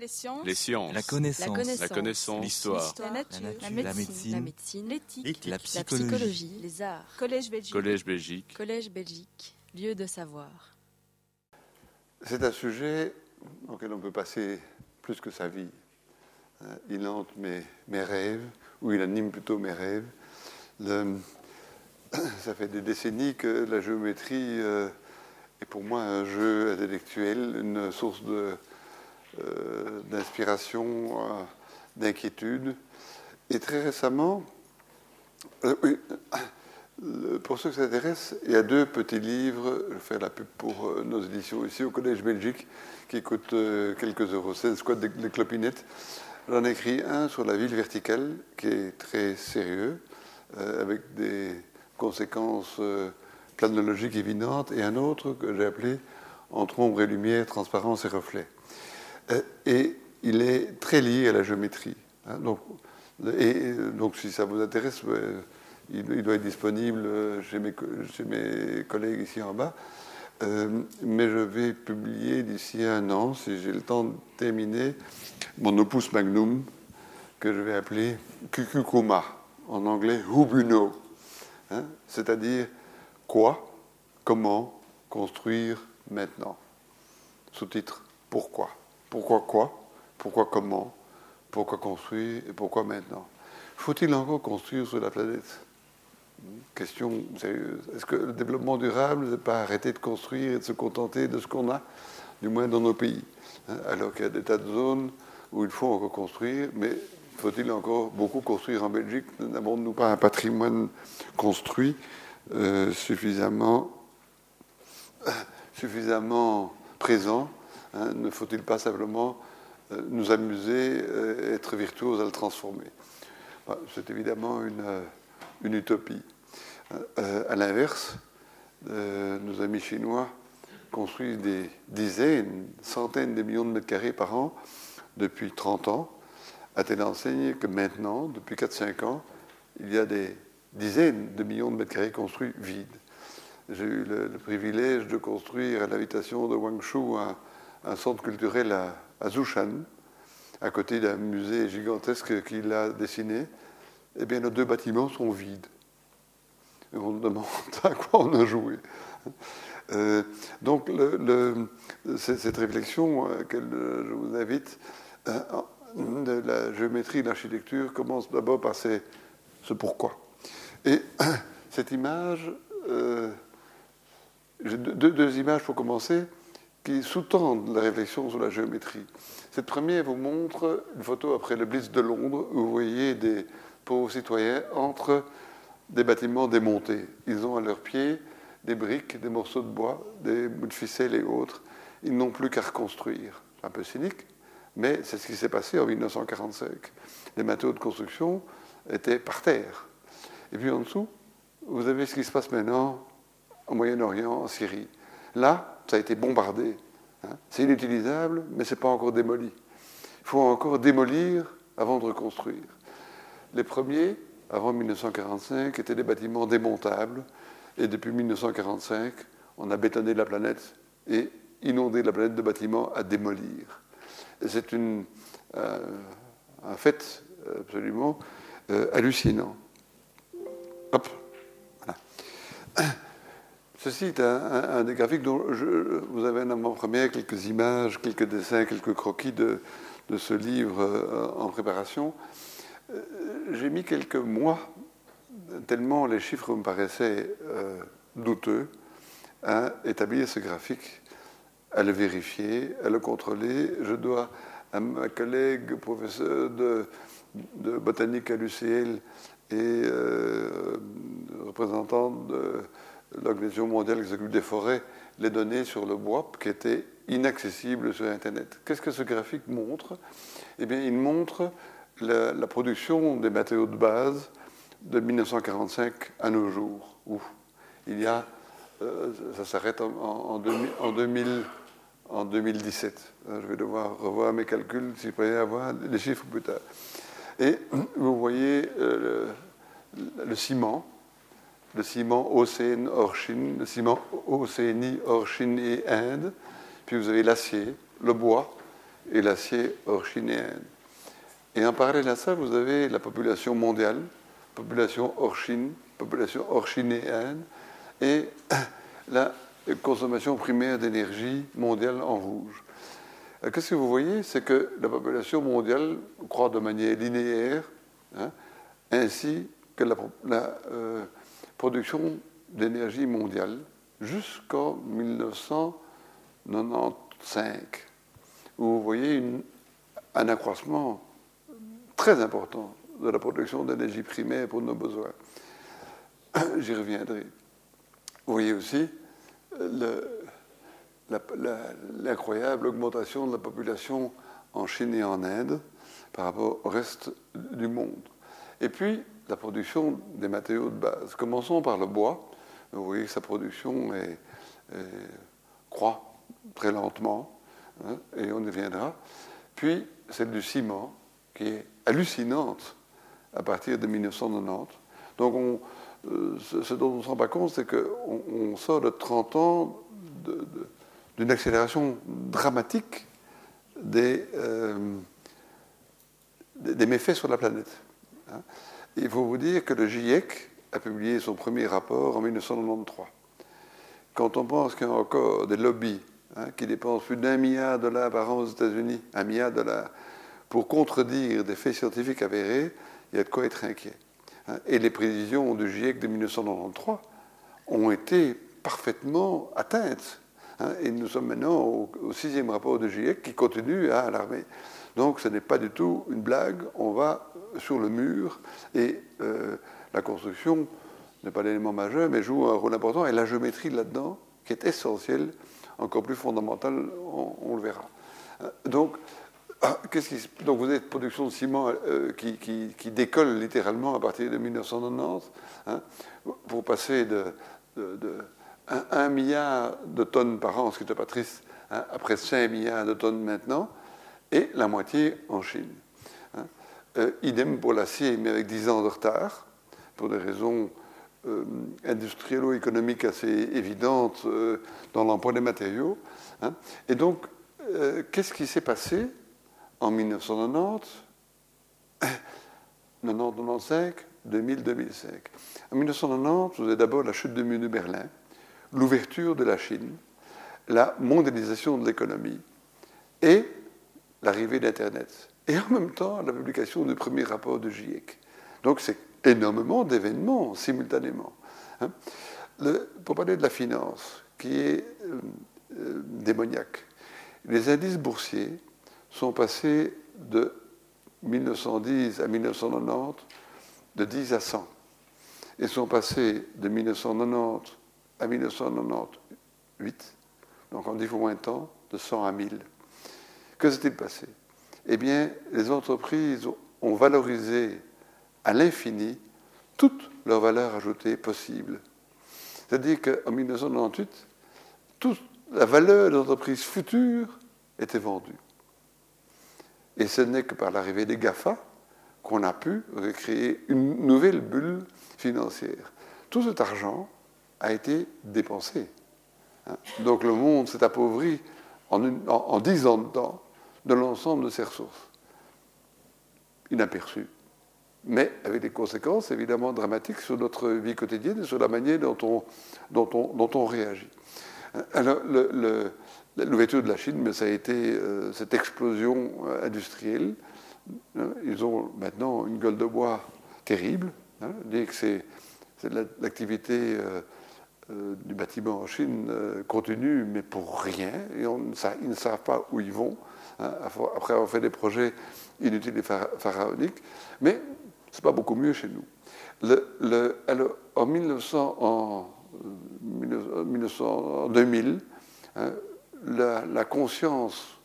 Les sciences. Les sciences. La connaissance. La connaissance. L'histoire. La nature. La La nature. médecine. La médecine. L'éthique. La La psychologie. psychologie, les arts, Collège Belgique. Collège Belgique. Collège Belgique, lieu de savoir. C'est un sujet auquel on peut passer plus que sa vie. Euh, Il hante mes, mes rêves, ou il anime plutôt mes rêves. Le- ça fait des décennies que la géométrie euh, est pour moi un jeu intellectuel, une source de, euh, d'inspiration, euh, d'inquiétude. Et très récemment, euh, pour ceux que ça intéresse, il y a deux petits livres, je vais faire la pub pour euh, nos éditions ici au Collège Belgique, qui coûtent euh, quelques euros. C'est Squad des, clopinettes. J'en ai écrit un sur la ville verticale, qui est très sérieux, euh, avec des conséquences euh, planologiques évidentes, et un autre que j'ai appelé Entre ombre et lumière, transparence et reflet. Et il est très lié à la géométrie. hein. donc, si ça vous intéresse, euh, il, doit être disponible chez mes, co- chez mes collègues ici en bas. Euh, mais je vais publier d'ici un an, si j'ai le temps de terminer, mon opus magnum, que je vais appeler Kukukuma, en anglais Hubuno. Hein, C'est-à-dire quoi, comment construire maintenant. Sous-titre Pourquoi Pourquoi quoi? Pourquoi comment? Pourquoi construire et pourquoi maintenant? Faut-il encore construire sur la planète? Question sérieuse. Est-ce que le développement durable n'est pas arrêter de construire et de se contenter de ce qu'on a, du moins dans nos pays hein, Alors qu'il y a des tas de zones où il faut encore construire, mais faut-il encore beaucoup construire en Belgique? N'avons-nous pas un patrimoine construit euh, suffisamment, suffisamment présent hein, Ne faut-il pas simplement euh, nous amuser, euh, être virtuose à le transformer? Bah, C'est évidemment une, euh, utopie. Euh, à l'inverse, nos amis chinois construisent des dizaines, centaines de millions de mètres carrés par an depuis 30 ans, à telle enseigne que maintenant, depuis 4-5 ans, il y a des dizaines de millions de mètres carrés construits vides. J'ai eu le, privilège de construire à l'invitation de Wang Shu un centre culturel à, à à côté d'un musée gigantesque qu'il a dessiné. Eh bien, nos deux bâtiments sont vides. On demande à quoi on a joué. Euh, donc, cette réflexion euh, je vous invite, euh, de la géométrie de l'architecture, commence d'abord par ce pourquoi. Et cette image, deux images pour commencer qui sous-tendent la réflexion sur la géométrie. Cette première vous montre une photo après le Blitz de Londres où vous voyez des pauvres citoyens entre des bâtiments démontés. Ils ont à leurs pieds des briques, des morceaux de bois, des bouts de ficelle et autres. Ils n'ont plus qu'à reconstruire. Un peu cynique, mais c'est ce qui s'est passé en 1945. Les matériaux de construction étaient par terre. Et puis en dessous, vous avez ce qui se passe maintenant au Moyen-Orient, en Syrie. Là, ça a été bombardé. hein. C'est inutilisable, mais ce n'est pas encore démoli. Il faut encore démolir avant de reconstruire. Les premiers, avant 1945, étaient des bâtiments démontables. Et depuis 1945, on a bétonné la planète et inondé la planète de bâtiments à démolir. C'est euh, un fait absolument euh, hallucinant. Hop, voilà. Ceci est un, des graphiques dont je- vous avez en avant-première quelques images, quelques dessins, quelques croquis de, ce livre euh, en préparation. Euh, J'ai mis quelques mois, tellement les chiffres me paraissaient euh, douteux, à établir ce graphique, à le vérifier, à le contrôler. Je dois à ma collègue professeur de, botanique à l'UCL et représentante de l'Organisation s'occupe des forêts les données sur le bois qui étaient inaccessibles sur Internet. Qu'est-ce que ce graphique montre? Eh bien, il montre la, production des matériaux de base de 1945 à nos jours, où il y a, euh, ça s'arrête en, en- en 2000 en 2000 en 2017. Euh, Je vais devoir revoir mes calculs si peux y avoir les chiffres plus tard. Et vous voyez euh, le ciment, le ciment Océanie hors Chine, le ciment Océanie hors Chine et Inde. Puis vous avez l'acier, le bois, et l'acier orchinéen. Et en parallèle à ça, vous avez la population mondiale, population orchine, population orchinéenne, et la consommation primaire d'énergie mondiale en rouge. Euh, qu'est-ce que vous voyez? C'est que la population mondiale croît de manière linéaire, hein, ainsi que la, euh, production d'énergie mondiale jusqu'en 1995, où vous voyez un accroissement très important de la production d'énergie primaire pour nos besoins. J'y reviendrai. Vous voyez aussi l'incroyable augmentation de la population en Chine et en Inde par rapport au reste du monde. Et puis, la production des matériaux de base. Commençons par le bois. Vous voyez que sa production croît très lentement, hein, et on y viendra. Puis, celle du ciment, qui est hallucinante à partir de 1990. Donc, on, euh, ce dont on ne se rend pas compte, c'est qu'on on sort de 30 ans d'une accélération dramatique des, euh, des, méfaits sur la planète. Hein. Il faut vous dire que le GIEC a publié son premier rapport en 1993. Quand on pense qu'il y a encore des lobbies hein, qui dépensent plus d'un milliard de dollars par an aux États-Unis, un milliard de dollars, pour contredire des faits scientifiques avérés, il y a de quoi être inquiet. Hein. Et les prévisions du GIEC de 1993 ont été parfaitement atteintes. Hein. Et nous sommes maintenant au, sixième rapport du GIEC qui continue à alarmer. Donc ce n'est pas du tout une blague, on va sur le mur et euh, la construction n'est pas l'élément majeur, mais joue un rôle important. Et la géométrie là-dedans, qui est essentielle, encore plus fondamentale, on, le verra. Euh, donc, donc vous avez production de ciment euh, qui, décolle littéralement à partir de 1990, hein, pour passer de, 1, milliard de tonnes par an, ce qui n'est pas triste, hein, après 5 milliards de tonnes maintenant, et la moitié en Chine. Hein. Euh, idem pour l'acier, mais avec 10 ans de retard, pour des raisons euh, industriello-économiques assez évidentes dans l'emploi des matériaux. Et donc, qu'est-ce qui s'est passé en 1990, 1995, 2000, 2005. En 1990, vous avez d'abord la chute du mur de Berlin, l'ouverture de la Chine, la mondialisation de l'économie et l'arrivée d'Internet. Et en même temps, la publication du premier rapport de GIEC. Donc c'est énormément d'événements simultanément. Hein. pour parler de la finance, qui est euh, euh, démoniaque, les indices boursiers sont passés de 1910 à 1990 de 10 à 100 et sont passés de 1990 à 1998, donc en 10 fois moins de temps, de 100 à 1000. Que s'est-il passé Eh bien, les entreprises ont valorisé à l'infini toute leur valeur ajoutée possible. C'est-à-dire qu'en 1998, toute la valeur des entreprises futures était vendue. Et ce n'est que par l'arrivée des GAFA qu'on a pu créer une nouvelle bulle financière. Tout cet argent a été dépensé. Hein. Donc le monde s'est appauvri en, dix ans de temps de l'ensemble de ses ressources. Inaperçues. Mais avec des conséquences évidemment dramatiques sur notre vie quotidienne et sur la manière dont on, réagit. Alors, l'ouverture de la Chine, mais ça a été euh, cette explosion euh, industrielle. Hein, ils ont maintenant une gueule de bois terrible. Hein, que c'est, l'activité euh, du bâtiment en Chine continue, mais pour rien. Et ils ne savent pas où ils vont, hein, après avoir fait des projets inutiles et pharaoniques. Mais c'est pas beaucoup mieux chez nous. En, 1900, en, 1900, en 2000, la, conscience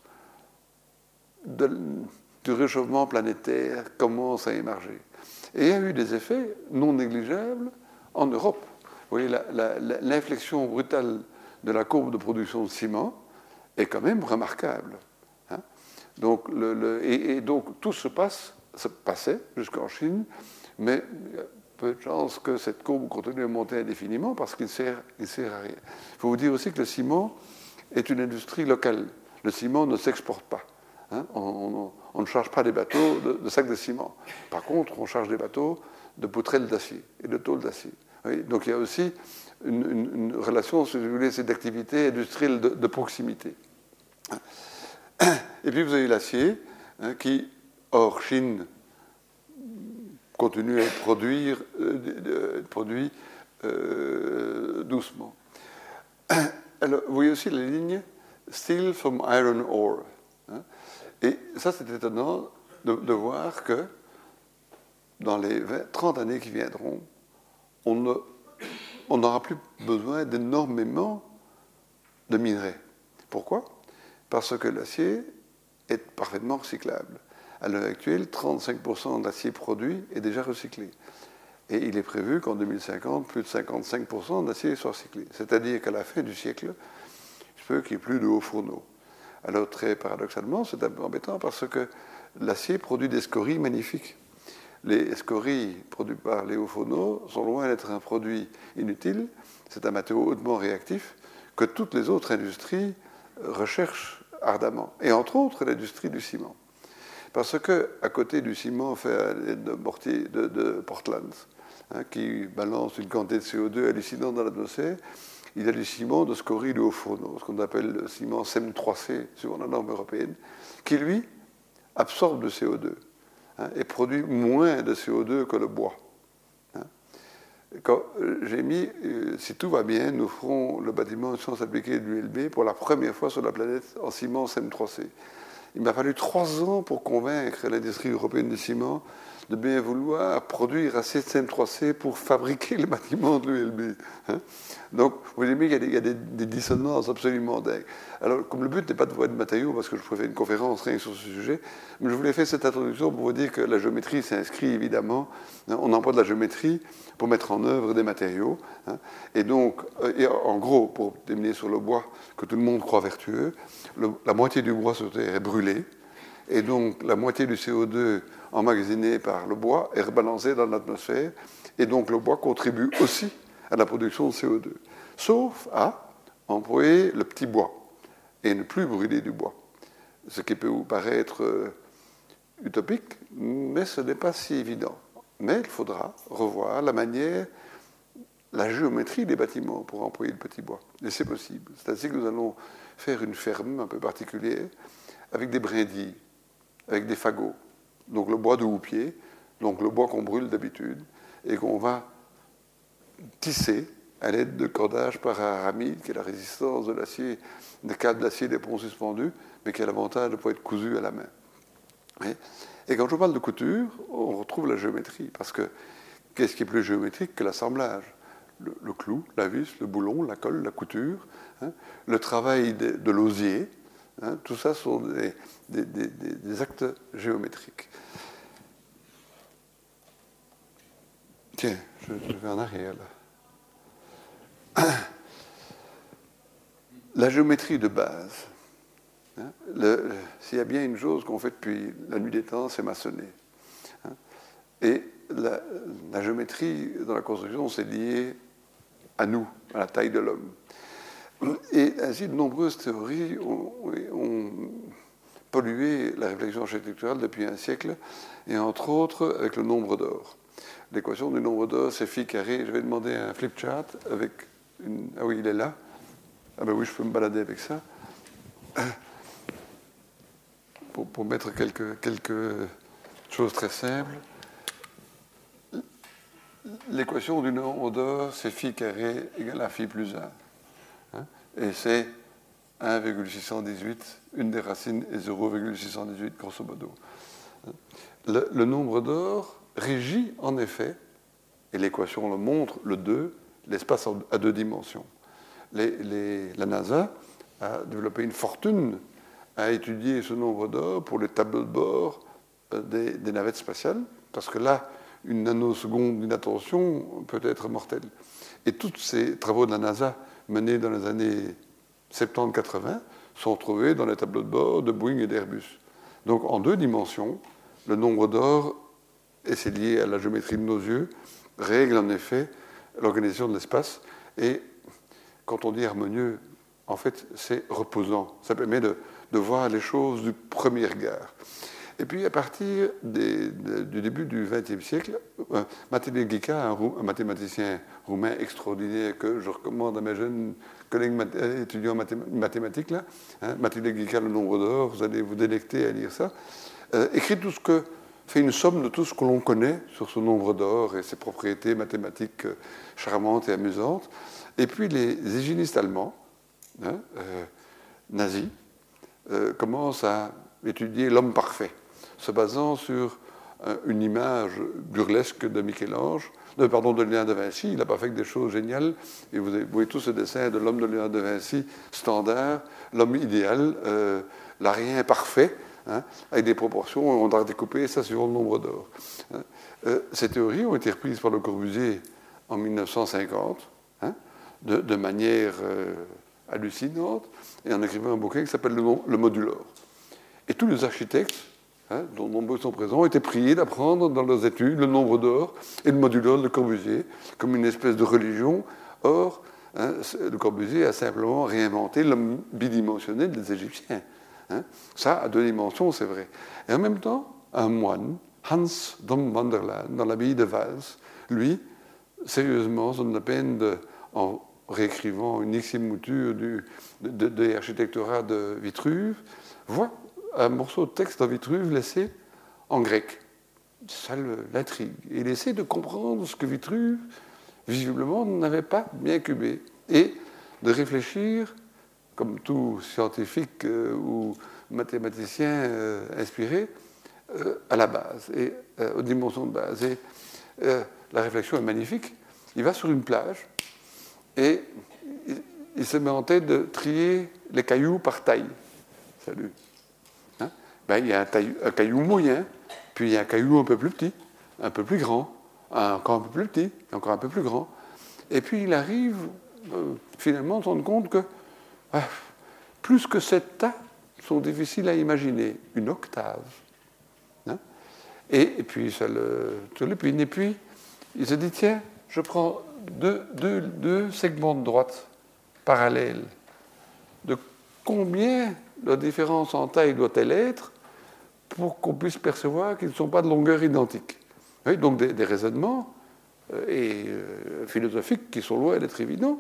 du réchauffement planétaire commence à émerger. Et il y a eu des effets non négligeables en Europe. Vous voyez, l'inflexion brutale de la courbe de production de ciment est quand même remarquable. Donc, et, donc tout se passe, se passait jusqu'en Chine, mais il y a peu de chances que cette courbe continue à monter indéfiniment parce qu'il il sert à rien. Il faut vous dire aussi que le ciment est une industrie locale. Le ciment ne s'exporte pas. Hein. on, ne charge pas des bateaux de, sacs de ciment. Par contre, on charge des bateaux de poutrelles d'acier et de tôles d'acier. Donc il y a aussi une, relation, si vous voulez, d'activité industrielle de, proximité. Et puis vous avez l'acier, hein, qui, hors Chine, continue à être produire, euh, produit euh, doucement. Alors, vous voyez aussi la ligne Steel from Iron Ore. Hein. Et ça, c'est étonnant de, voir que dans les 30 années qui viendront, on n'aura plus besoin d'énormément de minerais. Pourquoi? Parce que l'acier est parfaitement recyclable. À l'heure actuelle, 35% de l'acier produit est déjà recyclé. Et il est prévu qu'en 2050, plus de 55% d'acier soit recyclé. C'est-à-dire qu'à la fin du siècle, il se peut qu'il n'y ait plus de hauts fourneaux. Alors très paradoxalement, c'est un peu embêtant parce que l'acier produit des scories magnifiques. Les scories produites par les hauts fourneaux sont loin d'être un produit inutile. C'est un matériau hautement réactif que toutes les autres industries recherchent ardemment, et entre autres l'industrie du ciment. Parce que à côté du ciment fait de, mortier, de Portland, Hein, qui balance une quantité de CO2 hallucinante dans l'atmosphère, il y a du ciment de scorie haut fourneau, ce qu'on appelle le ciment CEM3C, selon la norme européenne, qui lui absorbe le CO2 hein, et produit moins de CO2 que le bois. Euh, j'ai mis, euh, si tout va bien, nous ferons le bâtiment de sciences appliquées de l'ULB pour la première fois sur la planète en ciment CEM3C. Il m'a fallu trois ans pour convaincre l'industrie européenne du ciment de bien vouloir produire assez de CM3C pour fabriquer le bâtiment de l'ULB. Hein. Donc, vous voyez bien qu'il y a, des, dissonances absolument dingues. Alors, comme le but n'est pas de voir de matériaux, parce que je faire une conférence rien sur ce sujet, mais je voulais faire cette introduction pour vous dire que la géométrie s'inscrit évidemment. Hein. on emploie de la géométrie pour mettre en œuvre des matériaux. Hein. et donc, euh, en gros, pour terminer sur le bois, que tout le monde croit vertueux, la moitié du bois sur Terre est brûlé. Et donc, la moitié du CO2 emmagasiné par le bois est rebalancé dans l'atmosphère, et donc le bois contribue aussi à la production de CO2, sauf à employer le petit bois et ne plus brûler du bois. Ce qui peut vous paraître euh, utopique, mais ce n'est pas si évident. Mais il faudra revoir la manière, la géométrie des bâtiments pour employer le petit bois. Et c'est possible. C'est-à-dire que nous allons faire une ferme un peu particulière avec des brindilles, avec des fagots, donc le bois de houppier, donc le bois qu'on brûle d'habitude, et qu'on va tisser à l'aide de cordages par aramide, qui est la résistance de l'acier, des câbles d'acier des ponts suspendus, mais qui a l'avantage de pouvoir être cousu à la main. Et quand je parle de couture, on retrouve la géométrie, parce que qu'est-ce qui est plus géométrique que l'assemblage? Le, clou, la vis, le boulon, la colle, la couture, hein, le travail de, l'osier, hein, tout ça sont des, actes géométriques. Tiens, je, vais en arrière là. La géométrie de base. Hein, s'il y a bien une chose qu'on fait depuis la nuit des temps, c'est maçonner. Hein. et la, géométrie dans la construction, c'est lié à nous, à la taille de l'homme. Et ainsi, de nombreuses théories ont pollué la réflexion architecturale depuis un siècle, et entre autres avec le nombre d'or. L'équation du nombre d'or, c'est phi carré. Je vais demander un flipchart avec une. Ah oui, il est là. Ah ben oui, je peux me balader avec ça. Pour, mettre quelques, quelques choses très simples. L'équation du nombre d'or, c'est phi carré égale à phi plus 1. Hein. Et c'est 1,618, une des racines est 0,618 grosso modo. Le, nombre d'or régit en effet, et l'équation le montre, le 2, l'espace à deux dimensions. la NASA a développé une fortune à étudier ce nombre d'or pour les tableaux de bord euh, des, navettes spatiales, parce que là, une nanoseconde d'inattention peut être mortelle. Et tous ces travaux de la NASA menés dans les années 70-80 sont trouvés dans les tableaux de bord de Boeing et d'Airbus. Donc en deux dimensions, le nombre d'or, et c'est lié à la géométrie de nos yeux, règle en effet l'organisation de l'espace. Et quand on dit harmonieux, en fait, c'est reposant. Ça permet de, voir les choses du premier regard. Et puis, à partir du début du XXe siècle, euh, Matilde Gica, un, mathématicien roumain extraordinaire que je recommande à mes jeunes collègues euh, étudiants mathématiques, là, hein, Matilde Gica, Le nombre d'or, vous allez vous délecter à lire ça, euh, écrit tout ce que fait une somme de tout ce que l'on connaît sur ce nombre d'or et ses propriétés mathématiques charmantes et amusantes. Et puis les hygiénistes allemands, hein, nazis, commencent à étudier l'homme parfait se basant sur euh, une image burlesque de Michel-Ange, de, pardon, de Léonard de Vinci. Il n'a pas fait que des choses géniales. Et vous voyez tout ce dessin de l'homme de Léonard de Vinci standard, l'homme idéal, euh, l'arien parfait, hein, avec des proportions. On doit découper ça sur le nombre d'or. Hein. Euh, ces théories ont été reprises par Le Corbusier en 1950, hein, de, manière hallucinante, et en écrivant un bouquin qui s'appelle le, le Modulor. Et tous les architectes dont nombreux sont présents, ont été priés d'apprendre dans leurs études le nombre d'or et le modulor de Corbusier, comme une espèce de religion. Or, le Corbusier a simplement réinventé l'homme bidimensionnel des Égyptiens. Hein. Ça, à deux dimensions, c'est vrai. Et en même temps, un moine, Hans der Laan, dans l'abbaye de Vals, lui, sérieusement, son la peine en réécrivant une xième mouture de, de l'architecturat de Vitruve, voit un morceau de texte en Vitruve laissé en grec. Ça l'intrigue. Il essaie de comprendre ce que Vitruve, visiblement, n'avait pas bien cubé. Et de réfléchir, comme tout scientifique euh, ou mathématicien euh, inspiré, euh, à la base, et aux dimensions de base. Et la réflexion est magnifique. Il va sur une plage et il se met en tête de trier les cailloux par taille. Salut. Ben, il y a un, caillou moyen, puis il y a un caillou un peu plus petit, un peu plus grand, encore un peu plus petit, encore un peu plus grand. Et puis il arrive finalement à se rendre compte que ah, plus que sept tas sont difficiles à imaginer. Une octave. Hein. et, puis ça Et puis il se dit tiens, je prends deux, deux segments de droite parallèles. De combien la différence en taille doit-elle être pour qu'on puisse percevoir qu'ils ne sont pas de longueur identique? donc des, raisonnements euh, et, euh, philosophiques qui sont loin d'être évidents.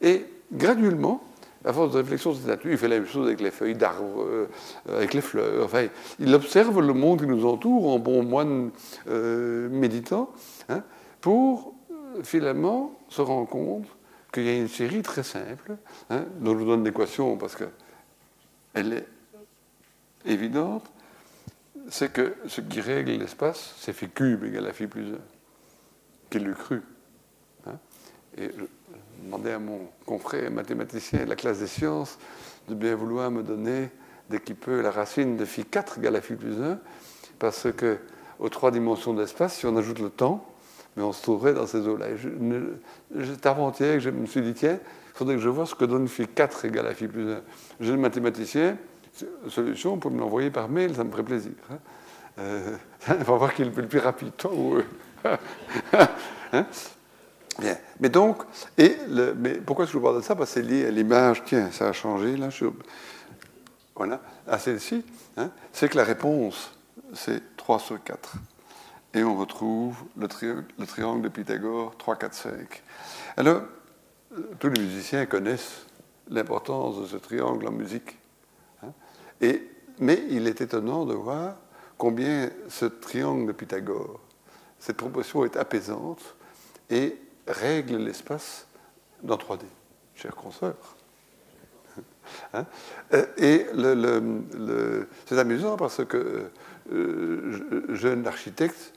et graduellement, à force de réflexion sur cette il fait la même chose avec les feuilles d'arbres, euh, avec les fleurs. Il observe le monde qui nous entoure en bon moine méditant hein, pour finalement se rendre compte qu'il y a une série très simple, hein, dont je vous donne l'équation parce qu'elle est évidente, c'est que ce qui règle l'espace, c'est phi cube égale à phi plus 1. Qu'il l'eût cru. Hein. et je demandais à mon confrère mathématicien de la classe des sciences de bien vouloir me donner, dès qu'il peut, la racine de phi 4 égale à phi plus 1, parce que aux trois dimensions d'espace, si on ajoute le temps, mais on se trouverait dans ces eaux-là. J'étais avant-hier je me suis dit, tiens, il faudrait que je vois ce que donne phi 4 égale à phi plus 1. J'ai le mathématicien, solution, on peut me l'envoyer par mail, ça me ferait plaisir. Hein. Euh, on va voir qui est le plus rapide, ou. Hein? Bien. Mais donc, et mais pourquoi je vous parle de ça? Parce que c'est lié à l'image, tiens, ça a changé là. voilà, à celle-ci, hein, c'est que la réponse, c'est 3 sur 4. Et on retrouve le, le triangle de Pythagore, 3, 4, 5. Alors, tous les musiciens connaissent l'importance de ce triangle en musique mais il est étonnant de voir combien ce triangle de Pythagore, cette proportion est apaisante et règle l'espace dans 3D, chers consoeurs. Hein? Euh, et c'est amusant parce que, euh, jeune architecte,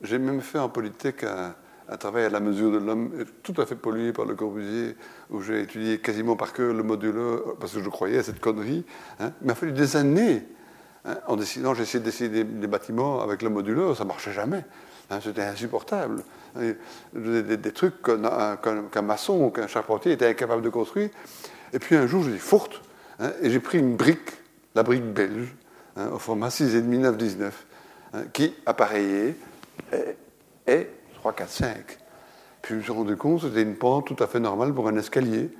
j'ai même fait en politique un, travail à la mesure de l'homme, tout à fait pollué par le Corbusier, où j'ai étudié quasiment par cœur le module, parce que je croyais à cette connerie. Hein. Il m'a fallu des années. Hein, en décidant, j'ai essayé de dessiner des, bâtiments avec le moduleur, ça ne marchait jamais. Hein, c'était insupportable. Des, trucs qu'un maçon ou qu'un charpentier était incapable de construire. Et puis un jour, j'ai dit, fourte, et j'ai pris une brique, la brique belge, au format 6,5 919, qui, appareillée, est, est 3, 4, 5. Puis je me suis rendu compte que c'était une pente tout à fait normale pour un escalier.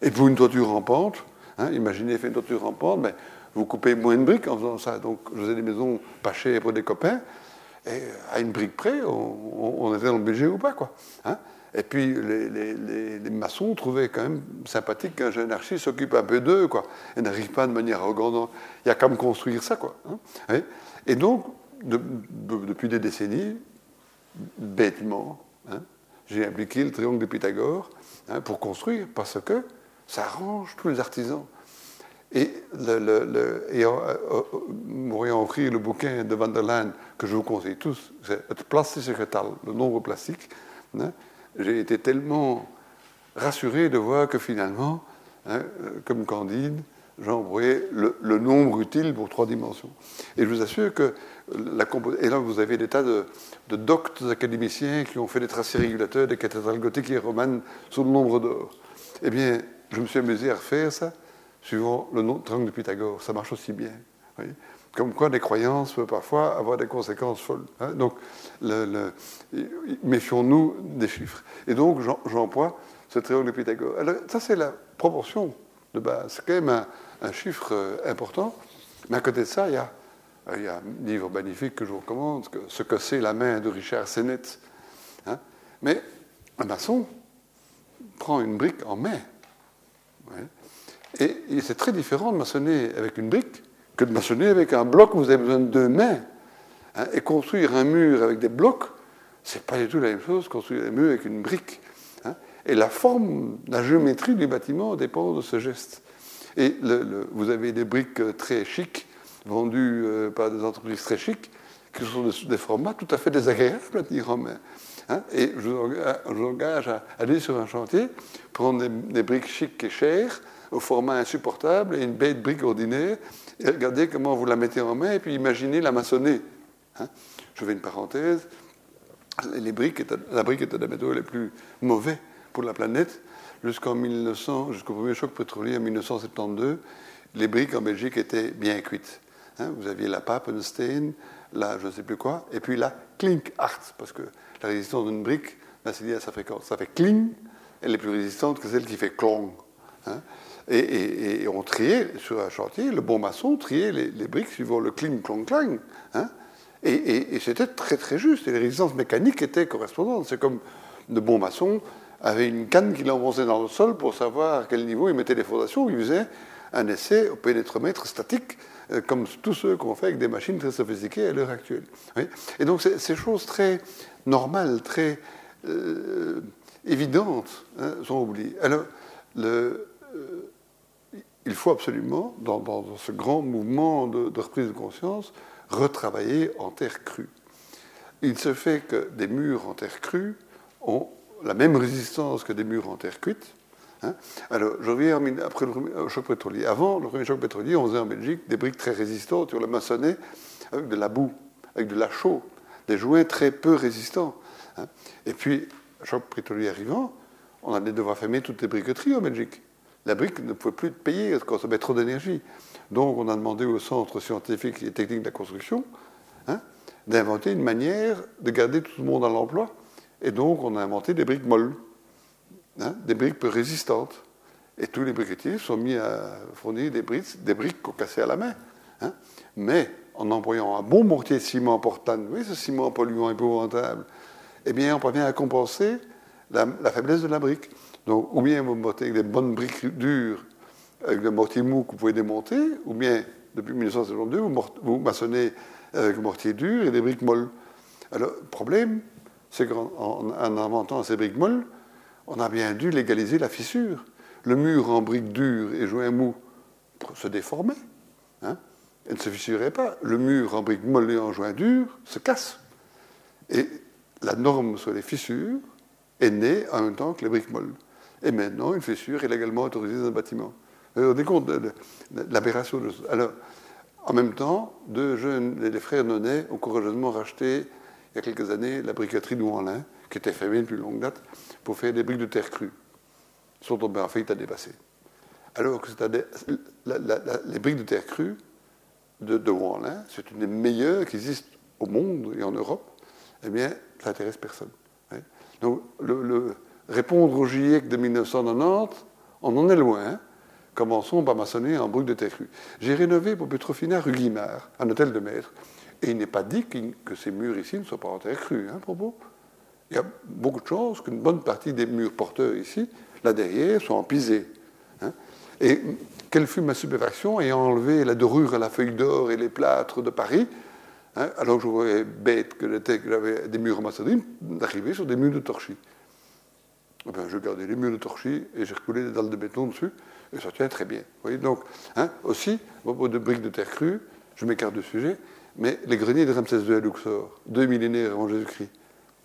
Et pour une toiture en pente, hein, imaginez faire une toiture en pente, mais vous coupez moins de briques en faisant ça. Donc, je faisais des maisons pas chères pour des copains, et à une brique près, on, était dans le budget ou pas, quoi. Hein. et puis, les, maçons trouvaient quand même sympathique qu'un jeune archiste s'occupe un peu d'eux, quoi, et n'arrive pas de manière arrogante. Il y a qu'à me construire ça, quoi. Hein. et donc, depuis des décennies, bêtement, hein, j'ai impliqué le triangle de Pythagore pour construire, parce que ça arrange tous les artisans. Et, le, le, ayant, euh, euh, le bouquin de Van der Leyen, que je vous conseille tous, c'est Het plastische le nombre plastique, hein, j'ai été tellement rassuré de voir que finalement, hein, euh, comme Candide, j'employais le, le, nombre utile pour trois dimensions. Et je vous assure que la et là vous avez des tas de, de doctes académiciens qui ont fait des tracés régulateurs des cathédrales gothiques et romanes sur le nombre d'or. Eh bien, je me suis amusé à refaire ça suivant le triangle de Pythagore. Ça marche aussi bien. Comme quoi, les croyances peuvent parfois avoir des conséquences folles. Hein. donc, méfions-nous des chiffres. Et donc, j'emploie ce triangle de Pythagore. Alors, ça, c'est la proportion de base. C'est quand même un, chiffre euh, important. Mais à côté de ça, il y a, il y a un livre magnifique que je vous recommande, Ce que c'est la main de Richard Sennett. Hein. Mais un maçon prend une brique en main. Et, c'est très différent de maçonner avec une brique que de maçonner avec un bloc où vous avez besoin de deux mains. Hein. et construire un mur avec des blocs, c'est pas du tout la même chose construire un mur avec une brique. Hein. et la forme, la géométrie du bâtiment dépend de ce geste. Et vous avez des briques euh, très chics, vendues euh, par des entreprises très chics, qui sont des, formats tout à fait désagréables à tenir en main. Hein. et je vous engage à aller sur un chantier, prendre des, des briques chics et chères, au format insupportable et une bête brique ordinaire, et regardez comment vous la mettez en main, et puis imaginez la maçonner. Hein. Je fais une parenthèse. Les briques la brique était la métaux les plus mauvais pour la planète. Jusqu'en 1900, jusqu'au premier choc pétrolier en 1972, les briques en Belgique étaient bien cuites. Hein. vous aviez la Papenstein, la je ne sais plus quoi, et puis la Klinkart, parce que la résistance d'une brique, c'est lié à sa fréquence. Ça fait kling, elle est plus résistante que celle qui fait clong. Hein. Et, on triait sur un chantier, le bon maçon triait les, briques suivant le cling, clong, clang. Hein. et, c'était très très juste. Et les résistances mécaniques étaient correspondantes. C'est comme le bon maçon avait une canne qu'il enfonçait dans le sol pour savoir à quel niveau il mettait les fondations. Il faisait un essai au pénétromètre statique, euh, comme tous ceux qu'on fait avec des machines très sophistiquées à l'heure actuelle. Et donc ces choses très normales, très euh, évidentes hein, sont oubliées. Alors, le, euh, il faut absolument, dans, ce grand mouvement de, reprise de conscience, retravailler en terre crue. Il se fait que des murs en terre crue ont la même résistance que des murs en terre cuite. Hein. Alors, je reviens après le choc pétrolier. Avant le premier choc pétrolier, on faisait en Belgique des briques très résistantes, on le maçonnait avec de la boue, avec de la chaux, des joints très peu résistants. Hein. Et puis, choc pétrolier arrivant, on allait devoir fermer toutes les briqueteries en Belgique la brique ne pouvait plus payée, ça consommait trop d'énergie. Donc on a demandé au Centre scientifique et technique de la construction hein, d'inventer une manière de garder tout le monde à l'emploi. Et donc on a inventé des briques molles, hein, des briques peu résistantes. Et tous les briquetiers sont mis à fournir des briques, des qu'on cassait à la main. Hein. Mais en employant un bon mortier de ciment portane, oui, ce ciment polluant épouvantable, eh bien on parvient à compenser la faiblesse de la brique. Donc, ou bien vous montez avec des bonnes briques dures, avec des mortiers mou que vous pouvez démonter, ou bien, depuis 1972, vous, maçonnez avec mortier dur et des briques molles. Alors, le problème, c'est qu'en inventant ces briques molles, on a bien dû légaliser la fissure. Le mur en briques dures et joints mous se déformait. Hein, ne se fissurait pas. Le mur en briques molles et en joints durs se casse. Et la norme sur les fissures est née en même temps que les briques molles. Et maintenant, une fissure est légalement autorisée dans un bâtiment. Vous vous rendez compte de, l'aberration de Alors, en même temps, deux jeunes, les frères Nonnet, ont courageusement racheté, il y a quelques années, la briqueterie de Ouanlin, qui était fermée depuis longue date, pour faire des briques de terre crue. Ils sont tombés en faillite à dépasser. Alors que les briques de terre crue de, de c'est une des meilleures qui existent au monde et en Europe, eh bien, ça n'intéresse personne. Donc, le, répondre au GIEC de 1990, on en est loin. commençons par maçonner en brut de terre crue. J'ai rénové pour Petrofina rue Guimard, un hôtel de maître. Et il n'est pas dit que ces murs ici ne soient pas en terre crue, hein, propos. Il y a beaucoup de chances qu'une bonne partie des murs porteurs ici, là derrière, soient en pisé. Hein. Et quelle fut ma stupéfaction ayant enlevé la dorure à la feuille d'or et les plâtres de Paris, hein, alors que je voyais bête que j'avais des murs en maçonnerie, d'arriver sur des murs de torchis. Eh ben, je gardais les murs de torchis et j'ai recoulé des dalles de béton dessus, et ça tient très bien. Donc, hein, aussi, à propos de briques de terre crue, je m'écarte du sujet, mais les greniers de Ramsès II à Luxor, deux millénaires avant Jésus-Christ,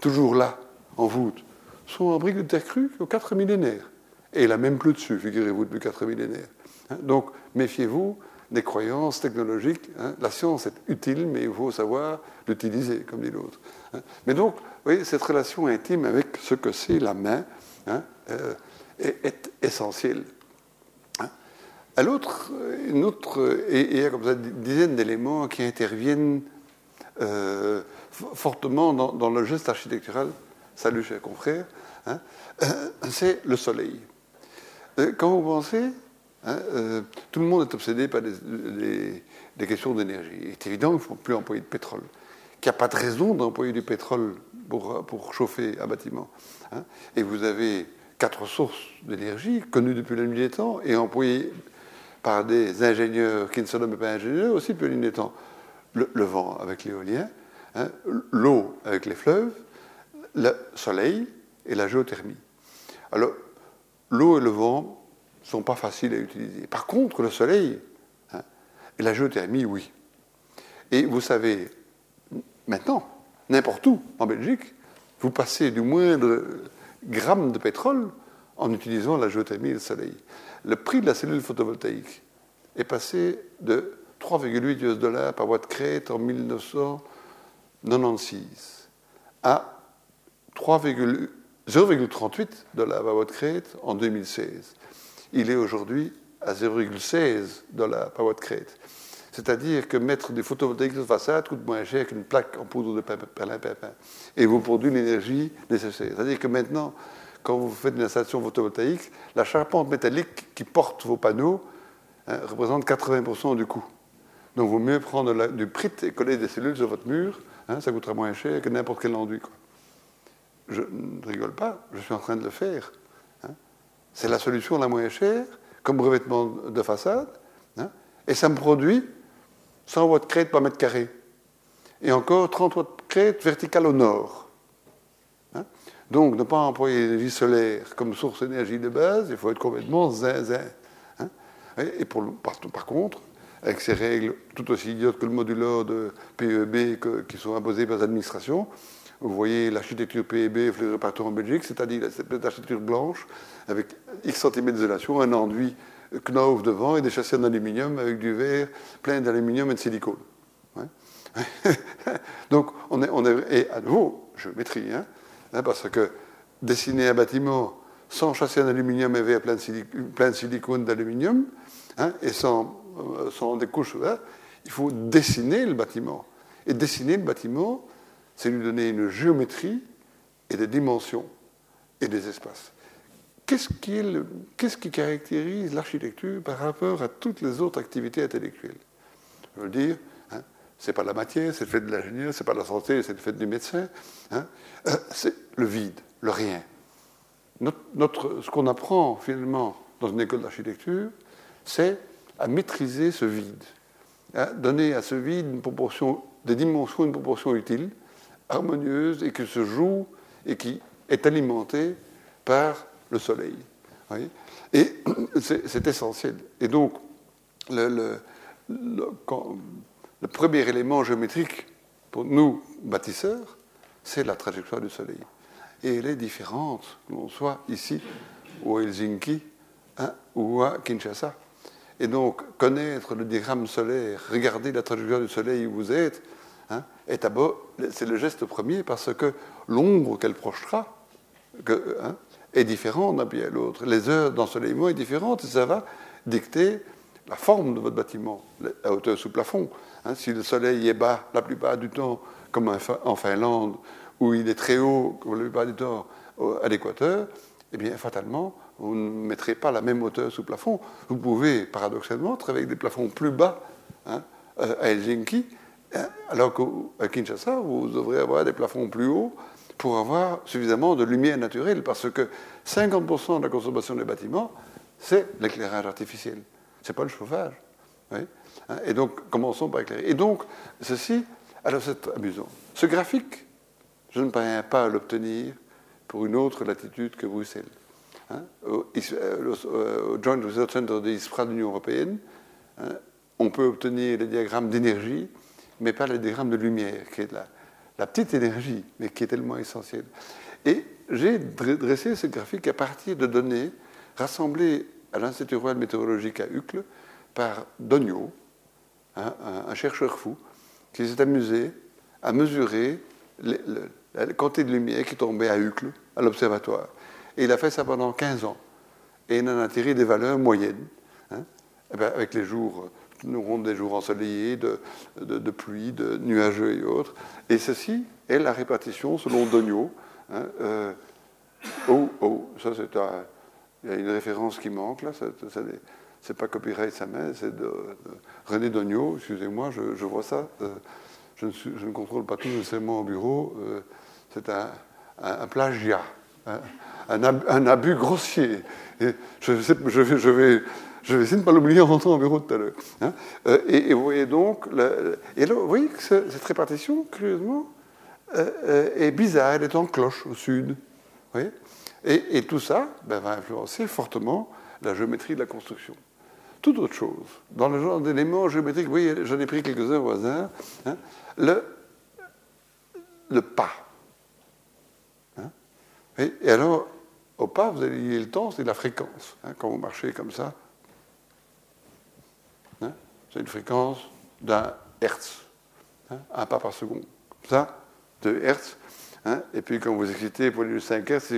toujours là, en voûte, sont en briques de terre crue aux quatre millénaires. Et il a même plus dessus, figurez-vous, depuis quatre millénaires. Hein, donc, méfiez-vous des croyances technologiques. Hein. La science est utile, mais il faut savoir l'utiliser, comme dit l'autre. Mais donc, vous voyez, cette relation intime avec ce que c'est la main euh, est, essentielle. À l'autre, une autre, et il y a comme ça des dizaines d'éléments qui interviennent euh, fortement dans, le geste architectural. Salut, chers confrères. Euh, c'est le soleil. quand vous pensez Hein, tout le monde est obsédé par des, questions d'énergie. Il est évident qu'il ne faut plus employer de pétrole, qu'il n'y a pas de raison d'employer du pétrole pour, chauffer un bâtiment. Hein. Et vous avez quatre sources d'énergie connues depuis la nuit des temps et employées par des ingénieurs qui ne se nomment pas ingénieurs aussi depuis la nuit des temps. Le, vent avec l'éolien, hein, l'eau avec les fleuves, le soleil et la géothermie. Alors, l'eau et le vent, sont pas faciles à utiliser. Par contre, le soleil hein, et la géothermie, oui. Et vous savez, maintenant, n'importe où en Belgique, vous passez du moindre gramme de pétrole en utilisant la géothermie et le soleil. Le prix de la cellule photovoltaïque est passé de 3,8 dollars par watt crête en 1996 à 0,38 dollars par watt crête en 2016 il est aujourd'hui à 0,16 dollars par watt crête. C'est-à-dire que mettre des photovoltaïques sur façade coûte moins cher qu'une plaque en poudre de perlimpinpin. Et vous produisez l'énergie nécessaire. C'est-à-dire que maintenant, quand vous faites une installation photovoltaïque, la charpente métallique qui porte vos panneaux hein, représente 80% du coût. Donc, il vaut mieux prendre du prit et coller des cellules sur votre mur. Hein, ça coûtera moins cher que n'importe quel enduit. Je ne rigole pas, je suis en train de le faire. C'est la solution la moins chère, comme revêtement de façade, hein, et ça me produit 100 watts crête par mètre carré. Et encore 30 watts crête verticale au nord. Hein? Donc, ne pas employer l'énergie solaire comme source d'énergie de base, il faut être complètement zinzin. Hein? Et par, contre, avec ces règles tout aussi idiotes que le modulo de PEB qui sont imposées par l'administration, vous voyez l'architecture PEB partout en Belgique, c'est-à-dire cette architecture blanche avec X cm d'isolation, un enduit Knauf devant et des châssis en aluminium avec du verre plein d'aluminium et de silicone. Donc, on est, et à nouveau, géométrie, hein, hein, parce que dessiner un bâtiment sans châssis en aluminium et verre plein de, plein de silicone d'aluminium, hein, et sans, euh, sans des couches, il faut dessiner le bâtiment. Et dessiner le bâtiment, c'est lui donner une géométrie et des dimensions et des espaces. Qu'est-ce qui, caractérise l'architecture par rapport à toutes les autres activités intellectuelles? Je veux dire, hein, c'est pas la matière, c'est le fait de l'ingénieur, c'est pas la santé, c'est le fait du médecin. Hein, euh, c'est le vide, le rien. Notre, ce qu'on apprend finalement dans une école d'architecture, c'est à maîtriser ce vide, à donner à ce vide des dimensions, une proportion utile, harmonieuse et qui se joue et qui est alimentée par le soleil. et c'est essentiel. Et donc, le, premier élément géométrique pour nous, bâtisseurs, c'est la trajectoire du soleil. Et elle est différente, qu'on soit ici, ou à Helsinki, hein, ou à Kinshasa. Et donc, connaître le diagramme solaire, regarder la trajectoire du soleil où vous êtes, Hein, c'est le geste premier parce que l'ombre qu'elle projetera hein, est différente d'un pied à l'autre. Les heures d'ensoleillement est différente et ça va dicter la forme de votre bâtiment, la hauteur sous plafond. Hein. si le soleil est bas la plupart du temps, comme en Finlande, où il est très haut la plupart du temps à l'équateur, eh bien, fatalement, vous ne mettrez pas la même hauteur sous plafond. Vous pouvez, paradoxalement, travailler avec des plafonds plus bas hein, euh, à Helsinki, hein, alors qu'à Kinshasa, vous devrez avoir des plafonds plus hauts pour avoir suffisamment de lumière naturelle, parce que 50% de la consommation des bâtiments, c'est l'éclairage artificiel. Ce n'est pas le chauffage. Hein, et donc, commençons par éclairer. Et donc, ceci, alors c'est amusant. Ce graphique, je ne parviens pas à l'obtenir pour une autre latitude que Bruxelles. Hein, au, Joint Research Center de l'ISPRA de l'Union européenne, hein, on peut obtenir les diagrammes d'énergie, mais pas les diagrammes de lumière, qui est la, la petite énergie, mais qui est tellement essentielle. Et j'ai dressé ce graphique à partir de données rassemblées à l'Institut royal météorologique à Uccle par Dogno, hein, un, chercheur fou, qui s'est amusé à mesurer la quantité de lumière qui tombait à Uccle, à l'observatoire. Et il a fait ça pendant 15 ans. Et il en a tiré des valeurs moyennes, hein, eh ben, avec les jours, nous aurons des jours ensoleillés, de, de, pluie, de nuageux et autres. Et ceci est la répartition selon Dogno. Hein, euh, oh, oh, ça c'est un. Il y a une référence qui manque là, c'est pas copyright sa main, c'est de, René Dogno, excusez-moi, je, vois ça. Euh, je, ne contrôle pas tout nécessairement au bureau. Euh, c'est un, un, plagiat. Hein un, abus grossier. Et je, je, vais, je vais essayer de ne pas l'oublier en rentrant au bureau tout à l'heure. Hein. Euh, et, vous voyez donc, et là, vous voyez que cette répartition, curieusement, euh, euh, est bizarre, elle est en cloche au sud. Vous voyez et, tout ça ben, va influencer fortement la géométrie de la construction. Toute autre chose. Dans le genre d'éléments géométriques, voyez, j'en ai pris quelques-uns au hasard. Hein, le, pas. Hein. et, et alors, au pas, vous avez le temps, c'est la fréquence. Quand vous marchez comme ça, c'est une fréquence d'un hertz, hein, un pas par seconde. Ça, de hertz. et puis quand vous excitez pour les 5 hertz,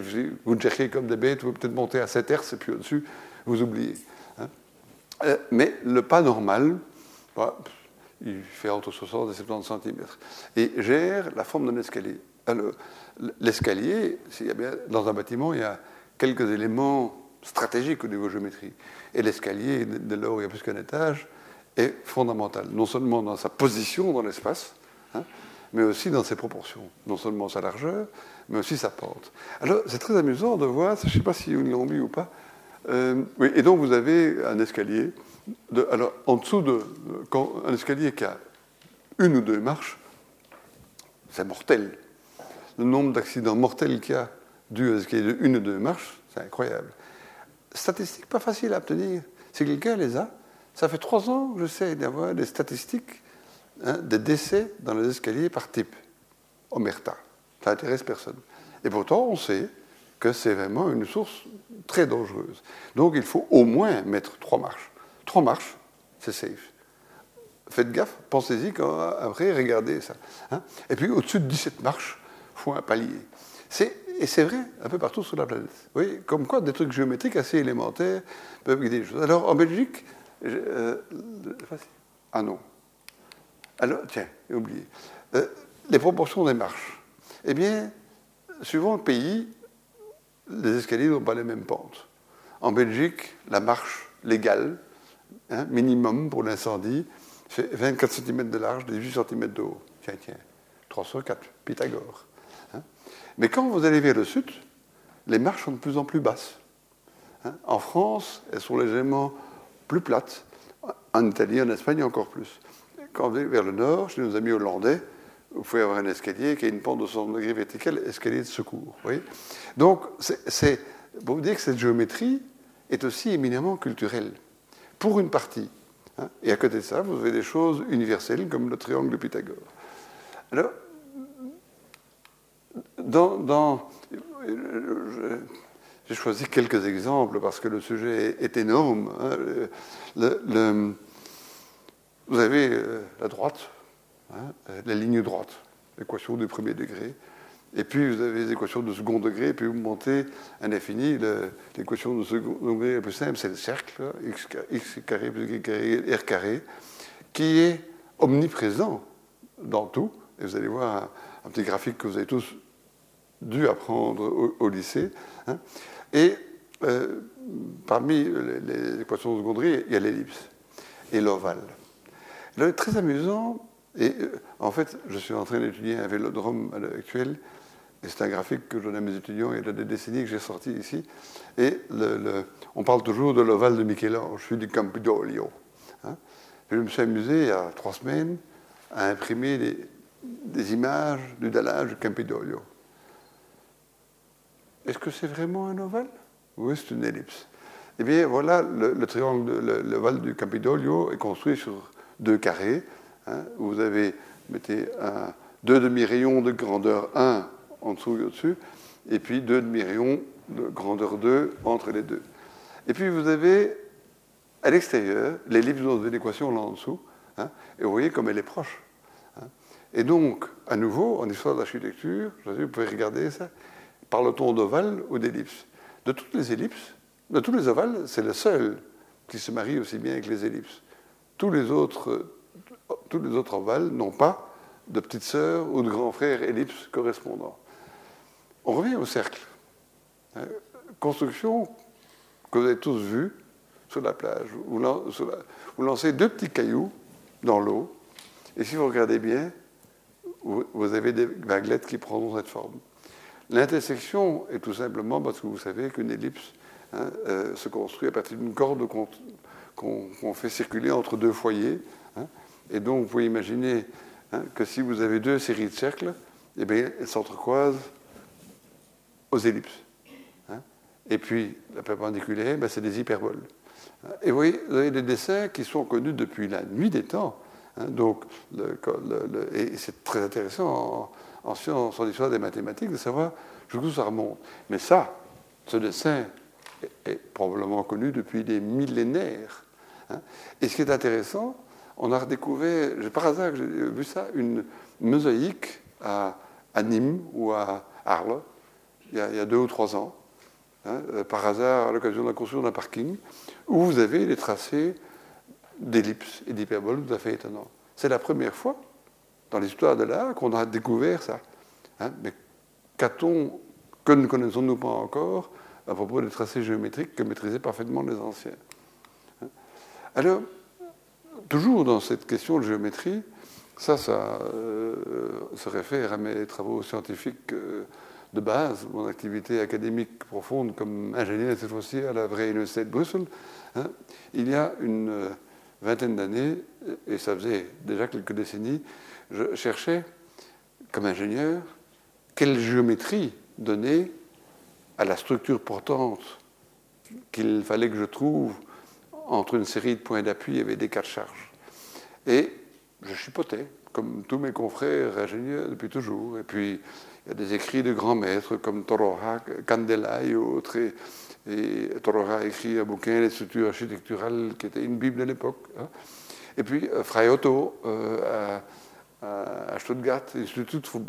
vous cherchez comme des bêtes, vous peut-être monter à 7 hertz, et puis au-dessus, vous oubliez. Euh, mais le pas normal, bah, il fait entre 60 et 70 cm, et gère la forme d'un escalier. L'escalier, dans un bâtiment, il y a quelques éléments stratégiques au niveau géométrie. Et l'escalier, là où il y a plus qu'un étage, est fondamental, non seulement dans sa position dans l'espace, hein, mais aussi dans ses proportions, non seulement sa largeur, mais aussi sa pente. Alors, c'est très amusant de voir, je ne sais pas si vous l'ont mis ou pas, euh, oui, et donc vous avez un escalier, de, alors en dessous de, un escalier qui a une ou deux marches, c'est mortel. Le nombre d'accidents mortels qu'il y a dû à y ait une ou deux marches, c'est incroyable. Statistiques pas faciles à obtenir. Si quelqu'un les a, ça fait trois ans que j'essaie d'avoir des statistiques hein, des décès dans les escaliers par type. Omerta. Ça intéresse personne. Et pourtant, on sait que c'est vraiment une source très dangereuse. Donc il faut au moins mettre trois marches. Trois marches, c'est safe. Faites gaffe, pensez-y quand après, regardez ça. Hein. Et puis au-dessus de 17 marches, il faut un palier. Et c'est vrai un peu partout sur la planète. Oui, comme quoi des trucs géométriques assez élémentaires peuvent guider les choses. Alors en Belgique, euh, ah non. Alors, tiens, j'ai oublié. Euh, les proportions des marches. Eh bien, suivant le pays, les escaliers n'ont pas les mêmes pentes. En Belgique, la marche légale, hein, minimum pour l'incendie, c'est 24 cm de large, 18 cm de haut. Tiens, tiens, 304, Pythagore. Mais quand vous allez vers le sud, les marches sont de plus en plus basses. Hein. en France, elles sont légèrement plus. En Italie, en Espagne, encore plus. Quand vous allez vers le nord, chez nos amis hollandais, vous pouvez avoir un escalier qui a une pente de 60 degrés verticale, escalier de secours. Donc, c'est pour vous dire que cette géométrie est aussi éminemment culturelle, pour une partie. Hein. Et à côté de ça, vous avez des choses universelles comme le triangle de Pythagore. Alors, dans, j'ai choisi quelques exemples parce que le sujet est, énorme. Hein. vous avez euh, la droite, hein, la ligne droite, l'équation du premier degré. Et puis vous avez les équations de second degré, et puis vous montez à l'infini. L'équation de second degré la plus simple, c'est le cercle, x, carré plus y carré, r carré, qui est omniprésent dans tout. Et vous allez voir un petit graphique que vous avez tous dû apprendre au, lycée. Hein. Et euh, parmi les, équations de seconderie, il y a l'ellipse et l'ovale. Très amusant, et euh, en fait, je suis en train d'étudier un vélodrome à l'heure actuelle, et c'est un graphique que je donne à mes étudiants il y a des décennies que j'ai sorti ici, et on parle toujours de l'ovale de Michel-Ange, je suis du Campidoglio. Hein. Je me suis amusé il y a trois semaines à imprimer des, images du dallage du Campidoglio. Est-ce que c'est vraiment un ovale? Oui, c'est une ellipse. Eh bien, voilà, le, triangle, le, du Campidoglio est construit sur deux carrés. Hein, vous avez, mettez deux demi-rayons de grandeur 1 en dessous et au-dessus, et puis deux demi-rayons de grandeur 2 entre les deux. Et puis vous avez à l'extérieur l'ellipse de l'équation là en dessous, hein, et vous voyez comme elle est proche. Hein. Et donc, à nouveau, en histoire d'architecture, vous pouvez regarder ça, parle-t-on d'ovale ou d'ellipse De toutes les ellipses, de tous les ovales, c'est le seul qui se marie aussi bien avec les ellipses. Tous les autres, tous les autres ovales n'ont pas de petite sœur ou de grand frère ellipse correspondant. On revient au cercle. Hein, construction que vous avez tous vue sur la plage. Vous lancez deux petits cailloux dans l'eau, et si vous regardez bien, vous avez des vaguelettes qui prendront cette forme. L'intersection est tout simplement parce que vous savez qu'une ellipse hein, euh, se construit à partir d'une corde qu'on fait circuler entre deux foyers. Hein. et donc, vous pouvez imaginer hein, que si vous avez deux séries de cercles, eh bien, elles s'entrecroisent aux ellipses. et puis, la perpendiculaire, ben, c'est des hyperboles. Et vous voyez, vous avez des dessins qui sont connus depuis la nuit des temps. donc, et c'est très intéressant en sciences, en histoire des mathématiques, de savoir jusqu'où ça remonte. Mais ça, ce dessin est, probablement connu depuis des millénaires. Hein. Et ce qui est intéressant, on a redécouvert, par hasard, j'ai vu ça, une mosaïque à, Nîmes ou à Arles, il y a, deux ou trois ans, hein, euh, par hasard, à l'occasion de la construction d'un parking, où vous avez les tracés d'ellipses et d'hyperboles tout à fait étonnants. C'est la première fois dans l'histoire de l'art qu'on a découvert ça. Hein. mais qu'a-t-on, que ne connaissons-nous pas encore à propos des tracés géométriques que maîtrisaient parfaitement les anciens hein. Alors, toujours dans cette question de géométrie, ça, ça euh, se réfère à mes travaux scientifiques euh, de base, mon activité académique profonde comme ingénieur cette fois-ci à la vraie Université de Bruxelles. Hein. il y a une euh, vingtaine d'années, et ça faisait déjà quelques décennies, je cherchais, comme ingénieur, quelle géométrie donner à la structure portante qu'il fallait que je trouve entre une série de points d'appui avec des cas de charge. Et je chipotais, comme tous mes confrères ingénieurs depuis toujours. Et puis, il y a des écrits de grands maîtres comme Toroha, Candela et autres. Et, Toroha a écrit un bouquin, Les structures architecturales, qui était une Bible de l'époque. Hein. Et puis, euh, Frei Otto euh, à Stuttgart, l'Institut für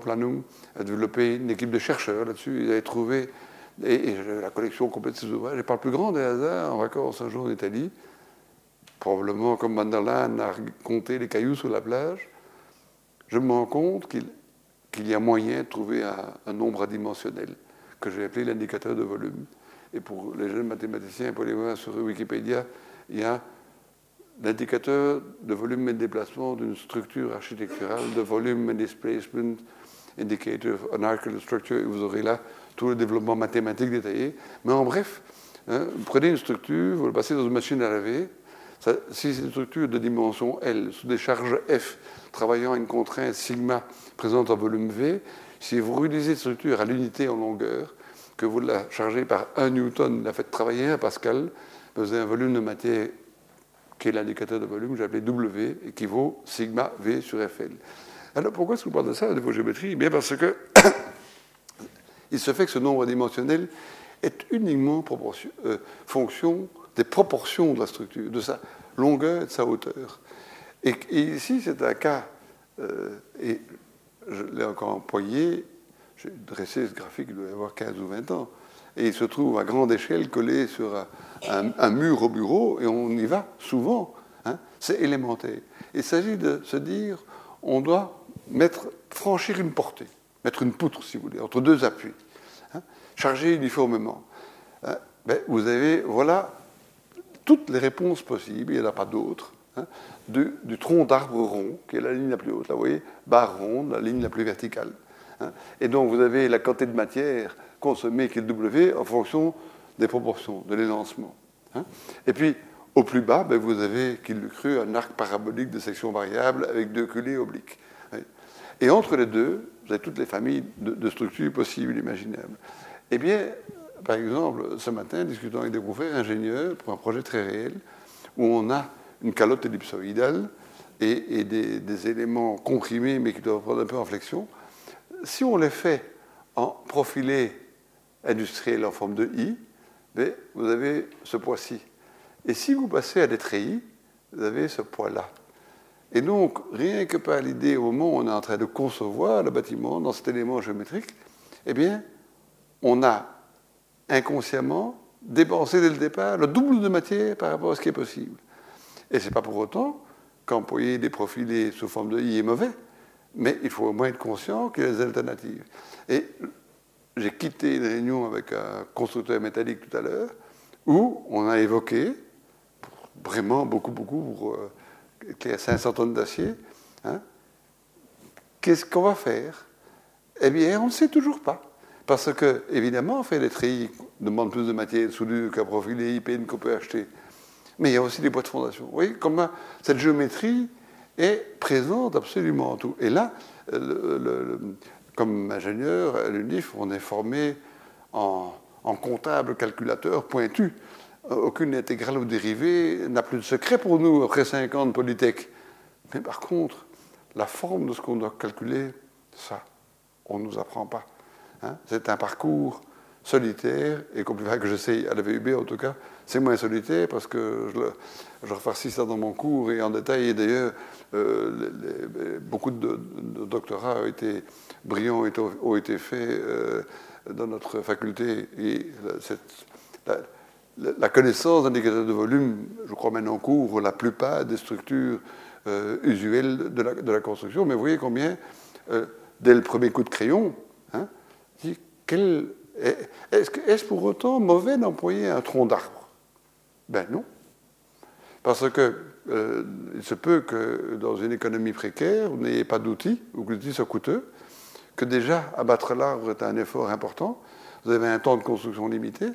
Planung, a développé une équipe de chercheurs là-dessus. Ils avaient trouvé et, la collection complète de ces ouvrages. Et par le plus grand des hasards, en vacances un jour en Italie, probablement comme Manderland a compté les cailloux sur la plage, je me rends compte qu'il y a moyen de trouver un, nombre adimensionnel que j'ai appelé l'indicateur de volume. Et pour les jeunes mathématiciens, pour les sur Wikipédia, il y a l'indicateur de volume et de déplacement d'une structure architecturale, de volume and displacement, indicator of an architectural structure, et vous aurez là tout le développement mathématique détaillé. Mais en bref, hein, vous prenez une structure, vous la passez dans une machine à laver, si c'est une structure de dimension L, sous des charges F, travaillant à une contrainte sigma présente en volume V, si vous réduisez cette structure à l'unité en longueur, que vous la chargez par 1 newton, la faites travailler à Pascal, vous avez un volume de matière qui est l'indicateur de volume que appelé W, équivaut sigma V sur FL. Alors pourquoi est-ce je parle de ça, de vos géométries Bien parce que il se fait que ce nombre dimensionnel est uniquement euh, fonction des proportions de la structure, de sa longueur et de sa hauteur. Et, ici, c'est un cas, euh, et je l'ai encore employé, j'ai dressé ce graphique, il doit y avoir 15 ou 20 ans, et il se trouve à grande échelle collé sur un, mur au bureau, et on y va souvent. Hein. c'est élémentaire. Il s'agit de se dire, on doit mettre, franchir une portée, mettre une poutre, si vous voulez, entre deux appuis, hein, charger uniformément. hein, ben, vous avez, voilà, toutes les réponses possibles, il n'y en a pas d'autres, hein, du, tronc d'arbre rond, qui est la ligne la plus haute, là, vous voyez, barre ronde, la ligne la plus verticale. Hein. Et donc vous avez la quantité de matière consommée qui est W en fonction des proportions, de l'élancement. Et puis, au plus bas, ben, vous avez, qu'il le cru, un arc parabolique de section variable avec deux culées obliques. Et entre les deux, vous avez toutes les familles de, structures possibles, imaginables. Eh bien, par exemple, ce matin, discutant avec des confrères ingénieurs pour un projet très réel, où on a une calotte ellipsoïdale et, des, éléments comprimés, mais qui doivent prendre un peu en flexion, si on les fait en profilé industriel en forme de I, ben, vous avez ce poids-ci. Et si vous passez à des treillis, vous avez ce poids-là. Et donc, rien que par l'idée, au moment où on est en train de concevoir le bâtiment dans cet élément géométrique, eh bien, on a inconsciemment dépensé dès le départ le double de matière par rapport à ce qui est possible. Et ce n'est pas pour autant qu'employer des profilés sous forme de I est mauvais, mais il faut au moins être conscient qu'il y a des alternatives. Et j'ai quitté une réunion avec un constructeur métallique tout à l'heure, où on a évoqué, vraiment beaucoup, beaucoup, pour euh, qui a 500 tonnes d'acier, hein, qu'est-ce qu'on va faire? Eh bien, on ne sait toujours pas. Parce que, évidemment, fait des treillis demande plus de matière soudure qu'un profilé IPN qu'on peut acheter. Mais il y a aussi des boîtes de fondation. Vous voyez comment cette géométrie est présente absolument en tout. Et là, comme ingénieur à l'UNIF, on est formé en, comptable calculateur pointu. Euh, aucune intégrale ou dérivée n'a plus de secret pour nous après 5 ans de Polytech. Mais par contre, la forme de ce qu'on doit calculer, ça, on ne nous apprend pas. Hein. c'est un parcours solitaire et compliqué que j'essaye à la VUB en tout cas. C'est moins solitaire parce que je, refarcis ça dans mon cours et en détail. Et d'ailleurs, euh, beaucoup de, doctorats ont été, brillants ont été, faits euh, dans notre faculté. Et cette, la connaissance d'indicateurs de volume, je crois maintenant couvre la plupart des structures euh, usuelles de la, construction, mais vous voyez combien, dès le premier coup de crayon, hein, est-ce pour autant mauvais d'employer un tronc d'arbre? Ben non. Parce que euh, il se peut que dans une économie précaire, vous n'ayez pas d'outils, ou que l'outil soit coûteux, que déjà abattre l'arbre est un effort important, vous avez un temps de construction limité,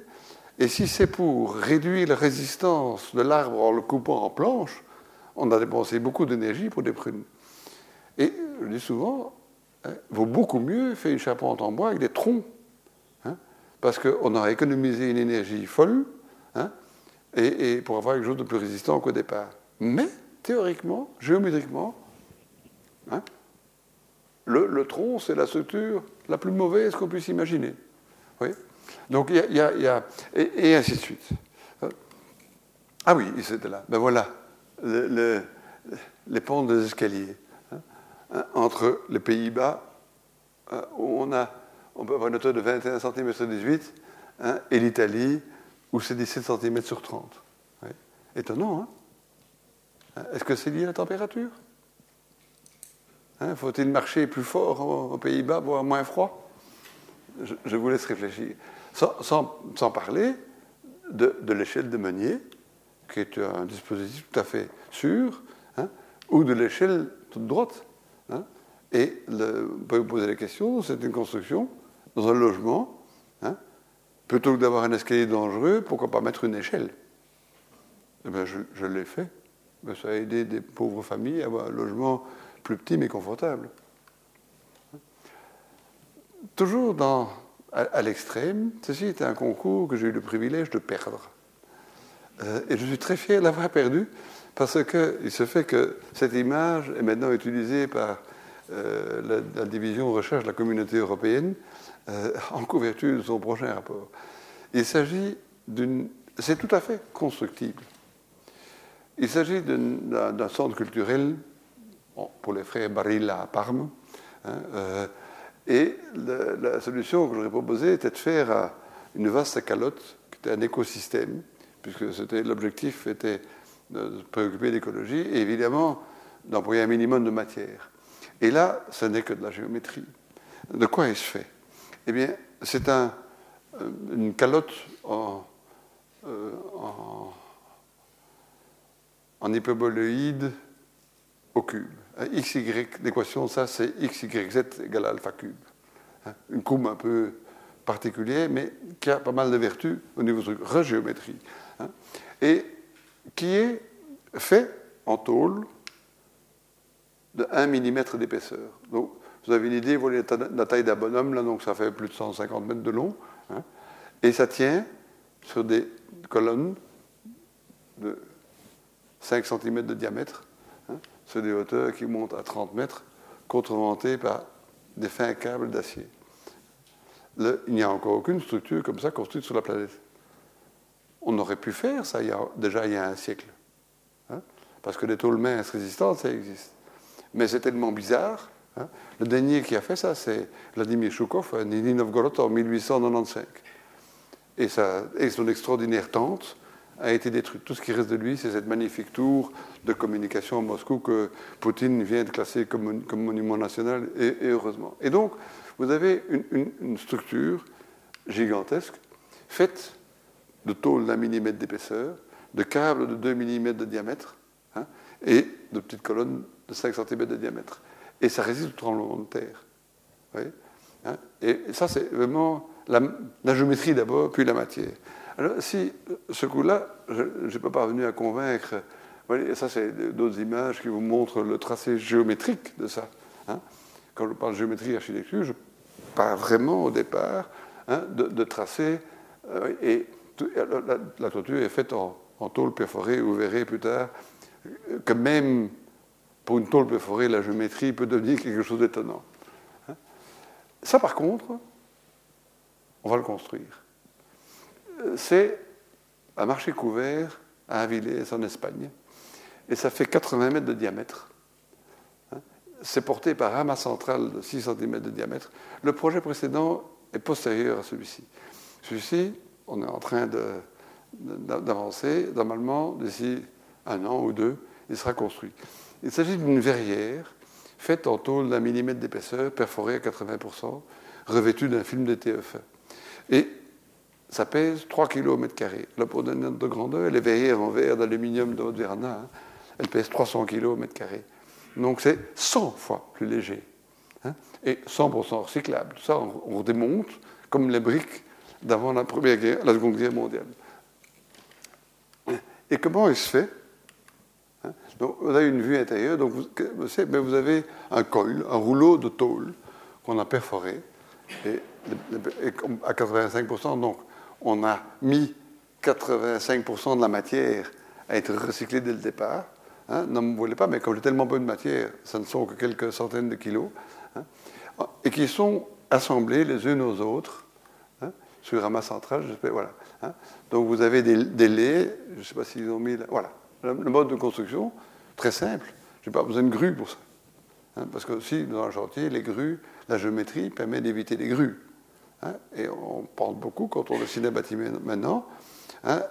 et si c'est pour réduire la résistance de l'arbre en le coupant en planches, on a dépensé beaucoup d'énergie pour des prunes. Et je dis souvent, il hein, vaut beaucoup mieux faire une charpente en bois avec des troncs, parce qu'on aura économisé une énergie folle, hein, et, pour avoir quelque chose de plus résistant qu'au départ. Mais théoriquement, géométriquement, le, le, tronc, c'est la structure la plus mauvaise qu'on puisse imaginer. Oui donc, il y a. et, ainsi de suite. Ah oui, c'était là. Ben voilà, les ponts des escaliers. Hein, entre les Pays-Bas, hein, où on, a, on peut avoir une hauteur de 21 cm sur 18, hein, et l'Italie, où c'est 17 cm sur 30. Étonnant, hein Est-ce que c'est lié à la température? Faut-il marcher plus fort aux Pays-Bas pour avoir moins froid? Je, vous laisse réfléchir. Sans, parler de, l'échelle de Meunier, qui est un dispositif tout à fait sûr, hein, ou de l'échelle toute droite. Hein. Et vous pouvez vous poser la question, c'est une construction dans un logement, hein. plutôt que d'avoir un escalier dangereux, pourquoi pas mettre une échelle? Eh bien, je, l'ai fait. ça a aidé des pauvres familles à avoir un logement plus petit mais confortable. Toujours à, l'extrême, ceci était un concours que j'ai eu le privilège de perdre. Euh, et je suis très fier d'avoir perdu, parce qu'il se fait que cette image est maintenant utilisée par euh, la, division recherche de la communauté européenne euh, en couverture de son prochain rapport. Il s'agit d'une... C'est tout à fait constructible. Il s'agit d'un centre culturel pour les frères Barilla à Parme, hein, et la, solution que j'aurais proposée était de faire une vaste calotte, qui était un écosystème, puisque l'objectif était de se préoccuper d'écologie, et évidemment d'employer un minimum de matière. Et là, ce n'est que de la géométrie. De quoi est-ce fait? Eh bien, c'est un, une calotte en, en hyperboloïde au cube. XY, l'équation, ça c'est XYZ égale alpha cube. Hein, une courbe un peu particulière, mais qui a pas mal de vertus au niveau de regéométrie. Hein, et qui est fait en tôle de 1 mm d'épaisseur. Donc, vous avez une idée, vous voyez la taille d'un bonhomme, là, donc ça fait plus de 150 mètres de long. Hein, et ça tient sur des colonnes de 5 cm de diamètre, hein, sur des hauteurs qui montent à 30 mètres, contremontées par des fins câbles d'acier. Il n'y a encore aucune structure comme ça construite sur la planète. On aurait pu faire ça déjà il y a un siècle. Hein, parce que les tôles minces résistantes, ça existe. Mais c'est tellement bizarre. Hein? Le dernier qui a fait ça, c'est Vladimir Choukov à Nini Novgorod en 1895. Et, ça, et son extraordinaire tente a été détruite. Tout ce qui reste de lui, c'est cette magnifique tour de communication à Moscou que Poutine vient de classer comme, monument national, et, heureusement. Et donc, vous avez une, structure gigantesque, faite de tôles d'un millimètre d'épaisseur, de câbles de 2 mm de diamètre, hein, et de petites colonnes de 5 cm de diamètre. Et ça résiste au tremblement de terre. Hein. et ça, c'est vraiment la, géométrie d'abord, puis la matière. Alors, si ce coup-là, je n'ai pas parvenu à convaincre, voyez, ça c'est d'autres images qui vous montrent le tracé géométrique de ça. Hein. Quand je parle géométrie architecture, je pars vraiment au départ hein, de, tracer, euh, et la, toiture est faite en, tôle perforée, vous verrez plus tard que même pour une tôle perforée, la géométrie peut devenir quelque chose d'étonnant. Hein. Ça, par contre, on va le construire c'est un marché couvert à Avilés, en Espagne, et ça fait 80 mètres de diamètre. Hein. C'est porté par un mât central de 6 cm de diamètre. Le projet précédent est postérieur à celui-ci. Celui-ci, on est en train d'avancer. Normalement, d'ici un an ou deux, il sera construit. Il s'agit d'une verrière faite en tôle d'un millimètre d'épaisseur, perforée à 80%, revêtue d'un film de TF1. Et ça pèse 3 kg au mètre carré. Là, pour donner de grandeur, les verrières en verre d'aluminium de Haute-Verna, hein, elles pèsent 300 kg au mètre carré. Donc c'est 100 fois plus léger. Hein, et 100% recyclable. Ça, on, démonte comme les briques d'avant la, première guerre, la Seconde Guerre mondiale. Et comment il se fait? Donc, Vous avez une vue intérieure, donc vous, mais vous avez un coil, un rouleau de tôle qu'on a perforé, et, à 85%, donc on a mis 85% de la matière à être recyclée dès le départ. Hein, ne me voulez pas, mais comme j'ai tellement peu de matière, ça ne sont que quelques centaines de kilos, hein, et qui sont assemblés les unes aux autres hein, sur un mât central. voilà, Donc vous avez des, des laits, je ne sais pas s'ils ont mis. voilà, le, mode de construction, très simple. Je n'ai pas besoin de grues pour ça. parce que aussi, dans un chantier, les grues, la géométrie permet d'éviter les grues. Hein, et on parle beaucoup, quand on dessine un bâtiment maintenant, hein,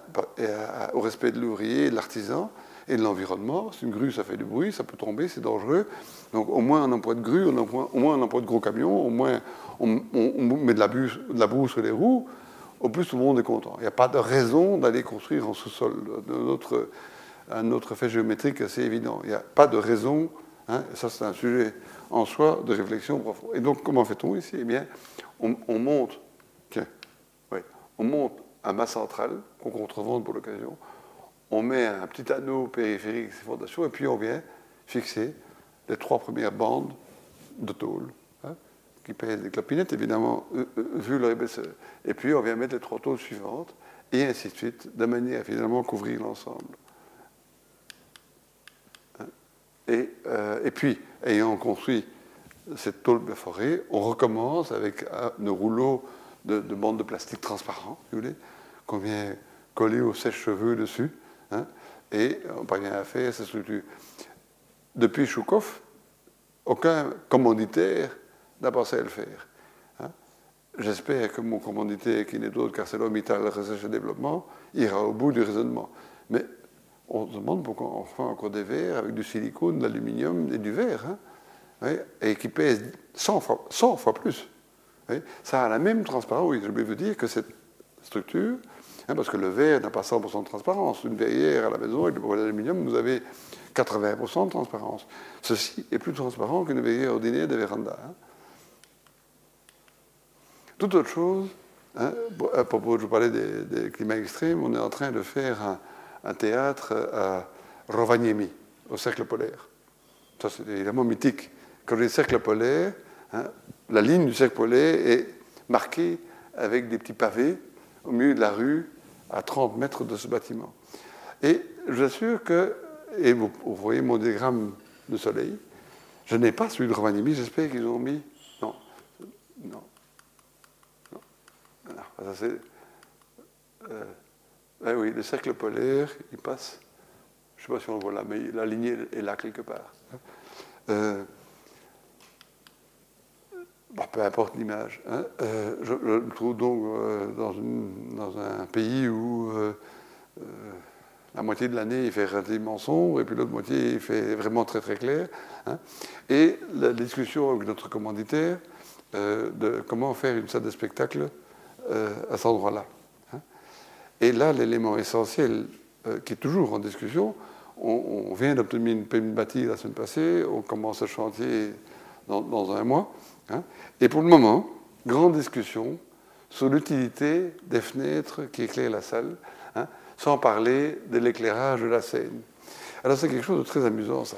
au respect de l'ouvrier, de l'artisan et de l'environnement. C'est une grue, ça fait du bruit, ça peut tomber, c'est dangereux. Donc au moins un emploi de grue, au moins un emploi de gros camion, au moins on, met de la, la sur les roues, au plus tout le monde est content. Il n'y a pas de raison d'aller construire en sous-sol. Un autre, fait géométrique assez évident. Il n'y a pas de raison, hein, ça c'est un sujet en soi de réflexion profonde. Et donc comment fait-on ici? Eh bien, on, monte, on monte un mât central qu'on contrevente pour l'occasion, on met un petit anneau périphérique ces fondations, et puis on vient fixer les trois premières bandes de tôle, hein, qui pèsent des clopinettes, évidemment, euh, euh, vu leur épaisseur. Et puis on vient mettre les trois tôles suivantes, et ainsi de suite, de manière à finalement couvrir l'ensemble. Hein. Et, euh, et, puis, ayant construit cette tôle perforée, on recommence avec un rouleau de, bandes de plastique transparent, si vous voulez, qu'on vient coller au sèche-cheveux dessus, hein, et on parvient à faire cette structure. Depuis Choukov, aucun commanditaire n'a pensé à le faire. Hein. J'espère que mon commanditaire, qui n'est d'autre qu'ArcelorMittal Recherche et Développement, ira au bout du raisonnement. Mais on se demande pourquoi on fait encore des verres avec du silicone, de l'aluminium et du verre. Hein et qui pèse 100 fois, 100 fois plus. Ça a la même transparence. Oui, je vais vous dire que cette structure, hein, parce que le verre n'a pas 100% de transparence. Une verrière à la maison avec bois d'aluminium, vous avez 80% de transparence. Ceci est plus transparent qu'une verrière ordinaire de véranda. Hein. Toute autre chose, à propos, je vous parlais des, climats extrêmes, on est en train de faire théâtre à Rovaniemi, au cercle polaire. Ça, c'est évidemment mythique. Quand j'ai cercle polaire, hein, la ligne du cercle polaire est marquée avec des petits pavés au milieu de la rue, à 30 mètres de ce bâtiment. Et je vous assure que, et vous, voyez mon diagramme de soleil, je n'ai pas celui de Rovaniemi, j'espère qu'ils ont mis. Non, non, ça c'est. Euh, eh oui, le cercle polaire, il passe. Je ne sais pas si on le voit là, mais la lignée est là quelque part. Euh, peu importe l'image. Hein. Euh, je, me trouve donc dans, dans, un pays où la moitié de l'année il fait relativement sombre et puis l'autre moitié il fait vraiment très très clair. Hein. Et la discussion avec notre commanditaire de comment faire une salle de spectacle euh, à cet endroit-là. Hein. Et là, l'élément essentiel euh, qui est toujours en discussion, on, vient d'obtenir une permis la semaine passée, on commence le chantier dans, un mois. Hein. Et pour le moment, grande discussion sur l'utilité des fenêtres qui éclairent la salle, hein, sans parler de l'éclairage de la scène. Alors c'est quelque chose de très amusant ça.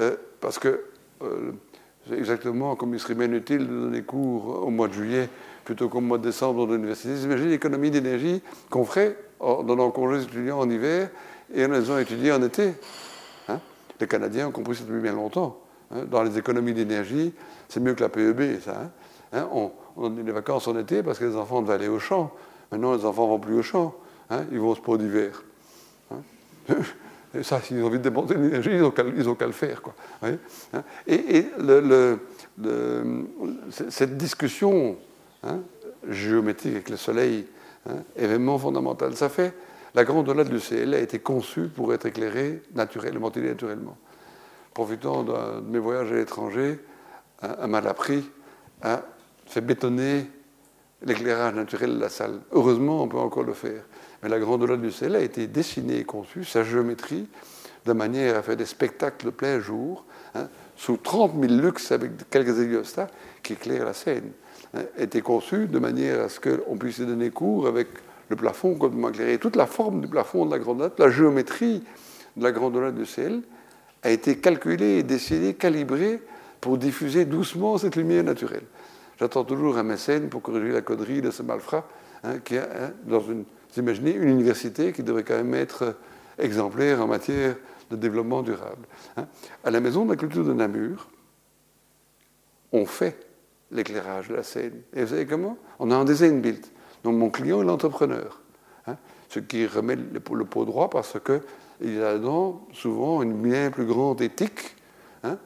Euh, parce que c'est exactement comme il serait bien utile de donner cours au mois de juillet plutôt qu'au mois de décembre dans l'université. Imaginez l'économie d'énergie qu'on ferait en donnant congé aux étudiants en hiver et en les étudier en été. Hein. les Canadiens ont compris ça depuis bien longtemps. Hein. dans les économies d'énergie, c'est mieux que la PEB, ça. Hein. on, on donne des vacances en été parce que les enfants devaient aller au champ. Maintenant, les enfants ne vont plus au champ. ils vont au sport d'hiver. Et ça, s'ils ont envie de dépenser de l'énergie, ils n'ont qu'à le faire. Quoi. Et, cette discussion Hein, géométrique avec le Soleil, hein, événement fondamental. Ça fait, la grande olade du ciel a été conçue pour être éclairée naturellement, naturellement. Profitant de mes voyages à l'étranger, un mal appris a fait bétonner l'éclairage naturel de la salle. Heureusement, on peut encore le faire. Mais la grande olade du ciel a été dessinée et conçue, sa géométrie, de manière à faire des spectacles plein jour, hein, sous 30 000 lux avec quelques héliostats qui éclairent la scène. Hein, était conçu de manière à ce qu'on puisse y donner cours avec le plafond complètement éclairé. Toute la forme du plafond de la grandeur, la géométrie de la grandeur du ciel a été calculée, dessinée, calibrée pour diffuser doucement cette lumière naturelle. J'attends toujours un mécène pour corriger la connerie de ce malfrat, hein, qui a, hein, dans une, vous imaginez, une université qui devrait quand même être exemplaire en matière de développement durable. À la Maison de la Culture de Namur, on fait l'éclairage la scène. Et vous savez comment? On a un design build. Donc mon client est l'entrepreneur. Hein, ce qui remet le, pot droit parce qu'il a dedans souvent une bien plus grande éthique hein,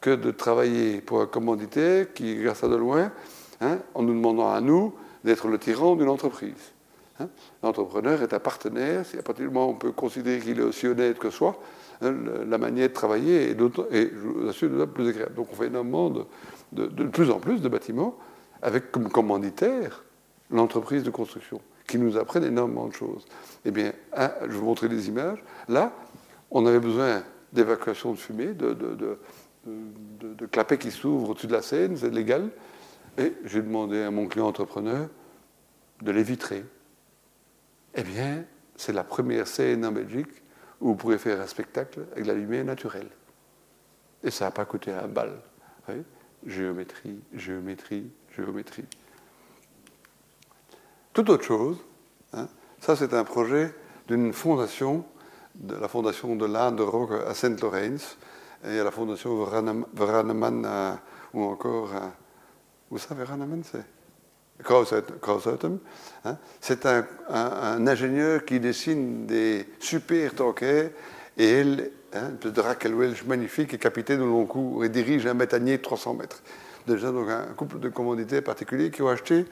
que de travailler pour un commanditaire qui regarde ça de loin hein, en nous demandant à nous d'être le tyran d'une entreprise. L'entrepreneur est un partenaire, si à partir du moment où on peut considérer qu'il est aussi honnête que soi, la manière de travailler est, et je vous assure, plus agréable. Donc on fait énormément de, de, plus en plus de bâtiments avec comme commanditaire l'entreprise de construction, qui nous apprennent énormément de choses. Eh bien, je vous montrer des images. Là, on avait besoin d'évacuation de fumée, de, clapets qui s'ouvrent au-dessus de la scène, c'est légal. Et j'ai demandé à mon client entrepreneur de les vitrer. Eh bien, c'est la première scène en Belgique où vous pourrez faire un spectacle avec la lumière naturelle. Et ça n'a pas coûté un bal géométrie, géométrie, géométrie. Tout autre chose, hein, ça c'est un projet d'une fondation, de la fondation de l'Inde de Rock à Saint-Laurens, et à la fondation Veraneman, ou encore, à, où ça c'est? Hein. C'est un, un, ingénieur qui dessine des super tankers et elle hein, de Raquel Welch magnifique, et capitaine au long cours et dirige un méthanier de 300 mètres. Déjà, donc, un couple de commanditaires particuliers qui ont acheté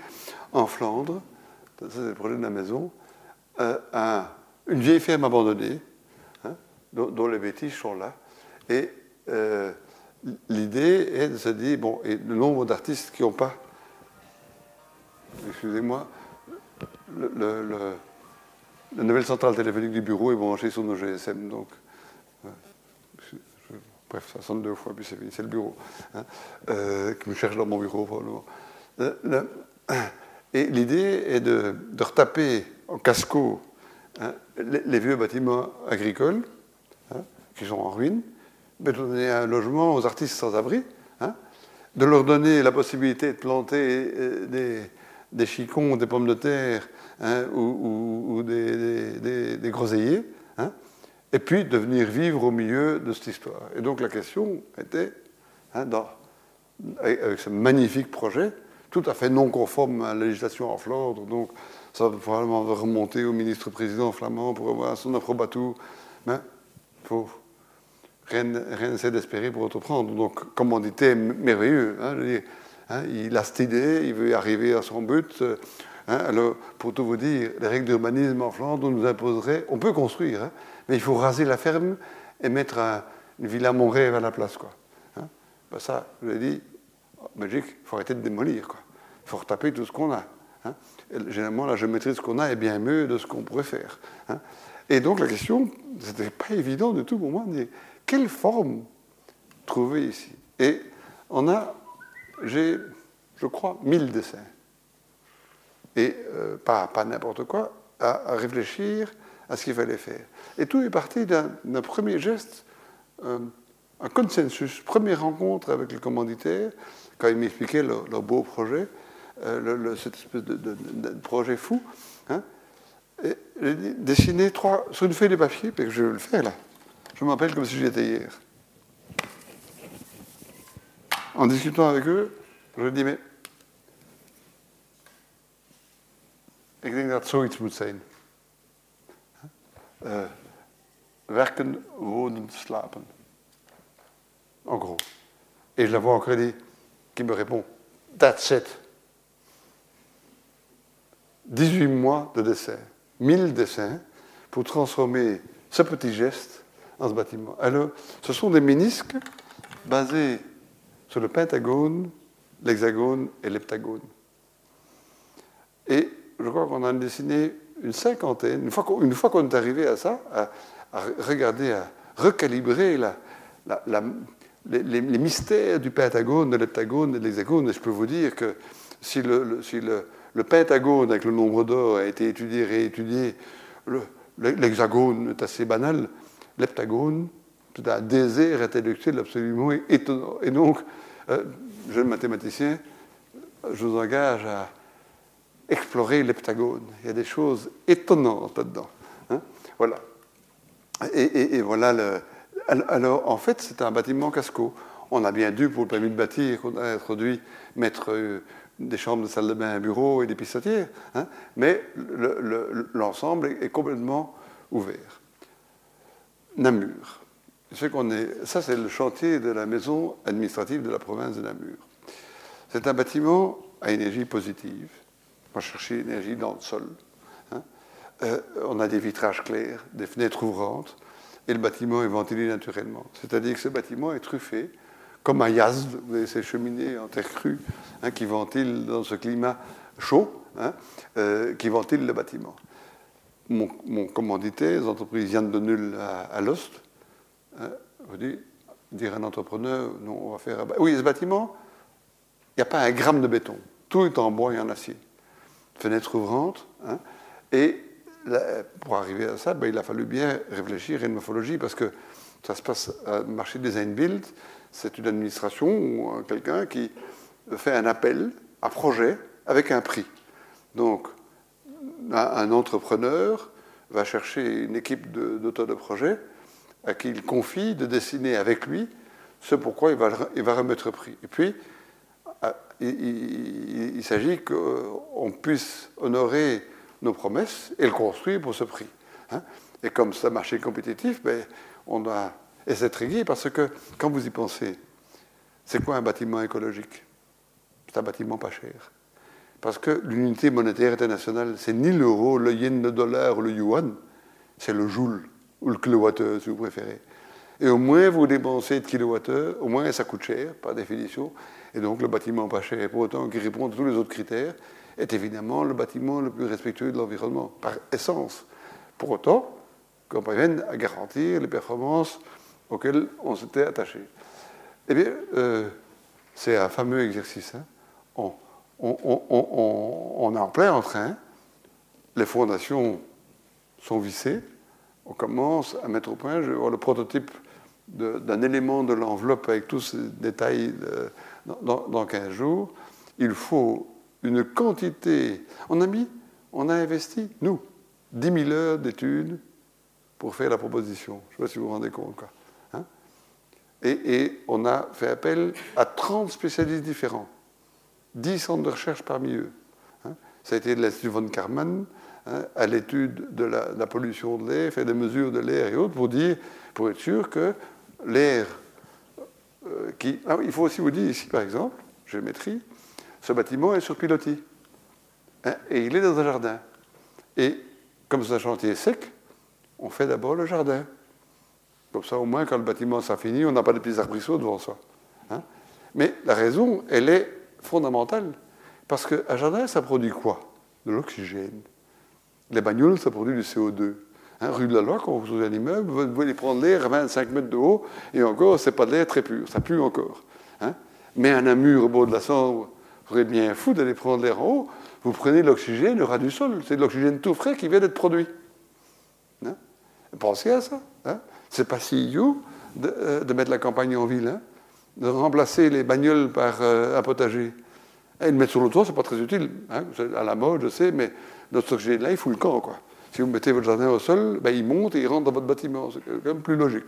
en Flandre, ça c'est le projet de la maison, euh, une vieille ferme abandonnée, hein, dont, les bêtises sont là. Et euh, l'idée est de se dire, bon, et le nombre d'artistes qui n'ont pas, excusez-moi, la nouvelle centrale téléphonique du bureau est branchée sur nos GSM. Donc, bref, ça sonne deux fois, puis c'est le bureau hein, qui me cherche dans mon bureau probablement. et l'idée est de, retaper en casco hein, les, vieux bâtiments agricoles hein, qui sont en ruine, de donner un logement aux artistes sans abri, de leur donner la possibilité de planter euh, des chicons, des pommes de terre ou, des, des, groseilliers, et puis de venir vivre au milieu de cette histoire. Et donc la question était, dans, avec ce magnifique projet, tout à fait non conforme à la législation en Flandre. Donc, ça va probablement remonter au ministre-président flamand pour avoir son approbatou. Mais faut, rien, n'essaie d'espérer pour entreprendre. Donc, commandité merveilleux. Hein, je veux hein, il a cette idée, il veut arriver à son but. Hein, alors, pour tout vous dire, les règles d'urbanisme en Flandre nous imposeraient, on peut construire, hein, mais il faut raser la ferme et mettre une villa Montreuil à la place. Quoi. Ben ça, je l'ai dit, en Belgique, il faut arrêter de démolir. Il faut retaper tout ce qu'on a. Hein. généralement, la géométrie de ce qu'on a est bien mieux de ce qu'on pourrait faire. Hein. Et donc, la question, c'était pas évident du tout pour moi de quelle forme trouver ici? Et on a, j'ai, je crois, mille dessins. Et euh, pas, pas n'importe quoi, à, réfléchir à ce qu'il fallait faire. Et tout est parti d'un premier geste, euh, un consensus, première rencontre avec les commanditaires, quand ils m'expliquaient leur, beau projet, euh, le, de, projet fou. Hein, j'ai dessiné trois, sur une feuille de papier, que je vais le faire là. Je m'appelle comme si j'étais hier. En discutant avec eux, je dis, mais ik denk dat zoiets moet zijn. Uh, werken, wonen, slapen. En gros. Et je la vois en crédit qui me répond That's it. 18 mois de dessin, 1000 dessins pour transformer ce petit geste en ce bâtiment. Alors, ce sont des ménisques basés sur le pentagone, l'hexagone et l'heptagone. Je crois qu'on en a dessiné une cinquantaine. Une fois qu'on est arrivé à ça, à, regarder, à recalibrer les, mystères du pentagone, de l'heptagone, de l'hexagone. je peux vous dire que si le, si le, pentagone avec le nombre d'or a été étudié, réétudié, l'hexagone est assez banal, l'heptagone, c'est un désert intellectuel absolument étonnant. Et donc, euh, jeune mathématicien, je vous engage à explorer l'heptagone. Il y a des choses étonnantes là-dedans. Hein. voilà. et, voilà le, alors, en fait, c'est un bâtiment casco. On a bien dû, pour le permis de bâtir, qu'on a introduit, mettre euh, des chambres de salle de bain, un bureau et des pistatières, hein, mais l'ensemble est, complètement ouvert. Namur. qu'on est, ça, c'est le chantier de la maison administrative de la province de Namur. C'est un bâtiment à énergie positive. Chercher l'énergie dans le sol. Hein. Euh, on a des vitrages clairs, des fenêtres ouvrantes et le bâtiment est ventilé naturellement. C'est-à-dire que ce bâtiment est truffé, comme un yazd, vous avez ces cheminées en terre crue hein, qui ventilent dans ce climat chaud, hein, euh, qui ventilent le bâtiment. Mon, commanditaire, l'entreprise Yann de Null à, Lost, dire à un entrepreneur, non, on va faire. Oui, ce bâtiment, il n'y a pas un gramme de béton. Tout est en bois et en acier. Fenêtre ouvrante, hein, et pour arriver à ça, ben, il a fallu bien réfléchir à une morphologie parce que ça se passe à marché design build, c'est une administration ou quelqu'un qui fait un appel à projet avec un prix. Donc, un entrepreneur va chercher une équipe d'auteurs de, projet à qui il confie de dessiner avec lui ce pourquoi il il va remettre prix. Et puis, il, s'agit qu'on puisse honorer nos promesses et le construire pour ce prix. Hein. Et comme c'est un marché compétitif, ben, on doit. Et c'est très parce que quand vous y pensez, c'est quoi un bâtiment écologique? C'est un bâtiment pas cher. Parce que l'unité monétaire internationale, c'est ni l'euro, le yen, le dollar ou le yuan, c'est le joule ou le kilowattheure, si vous préférez. Et au moins vous dépensez de kilowattheure, au moins ça coûte cher, par définition, Et donc le bâtiment pas cher, pour autant qui répond à tous les autres critères, est évidemment le bâtiment le plus respectueux de l'environnement, par essence. Pour autant qu'on parvienne à garantir les performances auxquelles on s'était attaché. Eh bien, euh, c'est un fameux exercice. Hein. On, est en plein en train, les fondations sont vissées, on commence à mettre au point, je vois le prototype d'un élément de l'enveloppe avec tous ces détails dans, dans, 15 jours. Il faut une quantité. On a mis, on a investi, nous, 10 000 heures d'études pour faire la proposition. Je ne sais pas si vous vous rendez compte. Quoi. Hein. et, on a fait appel à 30 spécialistes différents, 10 centres de recherche parmi eux. Hein. Ça a été de l'Institut von Karman, hein, à l'étude de la, pollution de l'air, faire des mesures de l'air et autres, pour, dire, pour être sûr que l'air euh. Ah il faut aussi vous dire ici, par exemple, géométrie, ce bâtiment est sur pilotis. Hein, et il est dans un jardin. Et comme c'est un chantier sec, on fait d'abord le jardin. Comme ça, au moins, quand le bâtiment s'est fini, on n'a pas de petits arbrisseaux devant soi. Hein. Mais la raison, elle est fondamentale. Parce qu'un jardin, ça produit quoi? De l'oxygène. Les bagnoles, ça produit du CO2. Hein, rue de la quand vous trouvez un immeuble, vous pouvez prendre l'air à 25 mètres de haut, et encore, ce n'est pas de l'air très pur, ça pue encore. Hein. Mais un mur au bord de la Sambre, vous serez bien fou d'aller prendre l'air en haut, vous prenez l'oxygène, le ras du sol, c'est de l'oxygène tout frais qui vient d'être produit. Hein. Pensez à ça. C'est pas si idiot euh, de, mettre la campagne en ville, de remplacer les bagnoles par euh, un potager. Et le mettre sur le toit, c'est pas très utile. C'est à la mode, je sais, mais notre oxygène là, il fout le camp, quoi. Si vous mettez votre jardin au sol, ben, il monte et il rentre dans votre bâtiment. C'est quand même plus logique.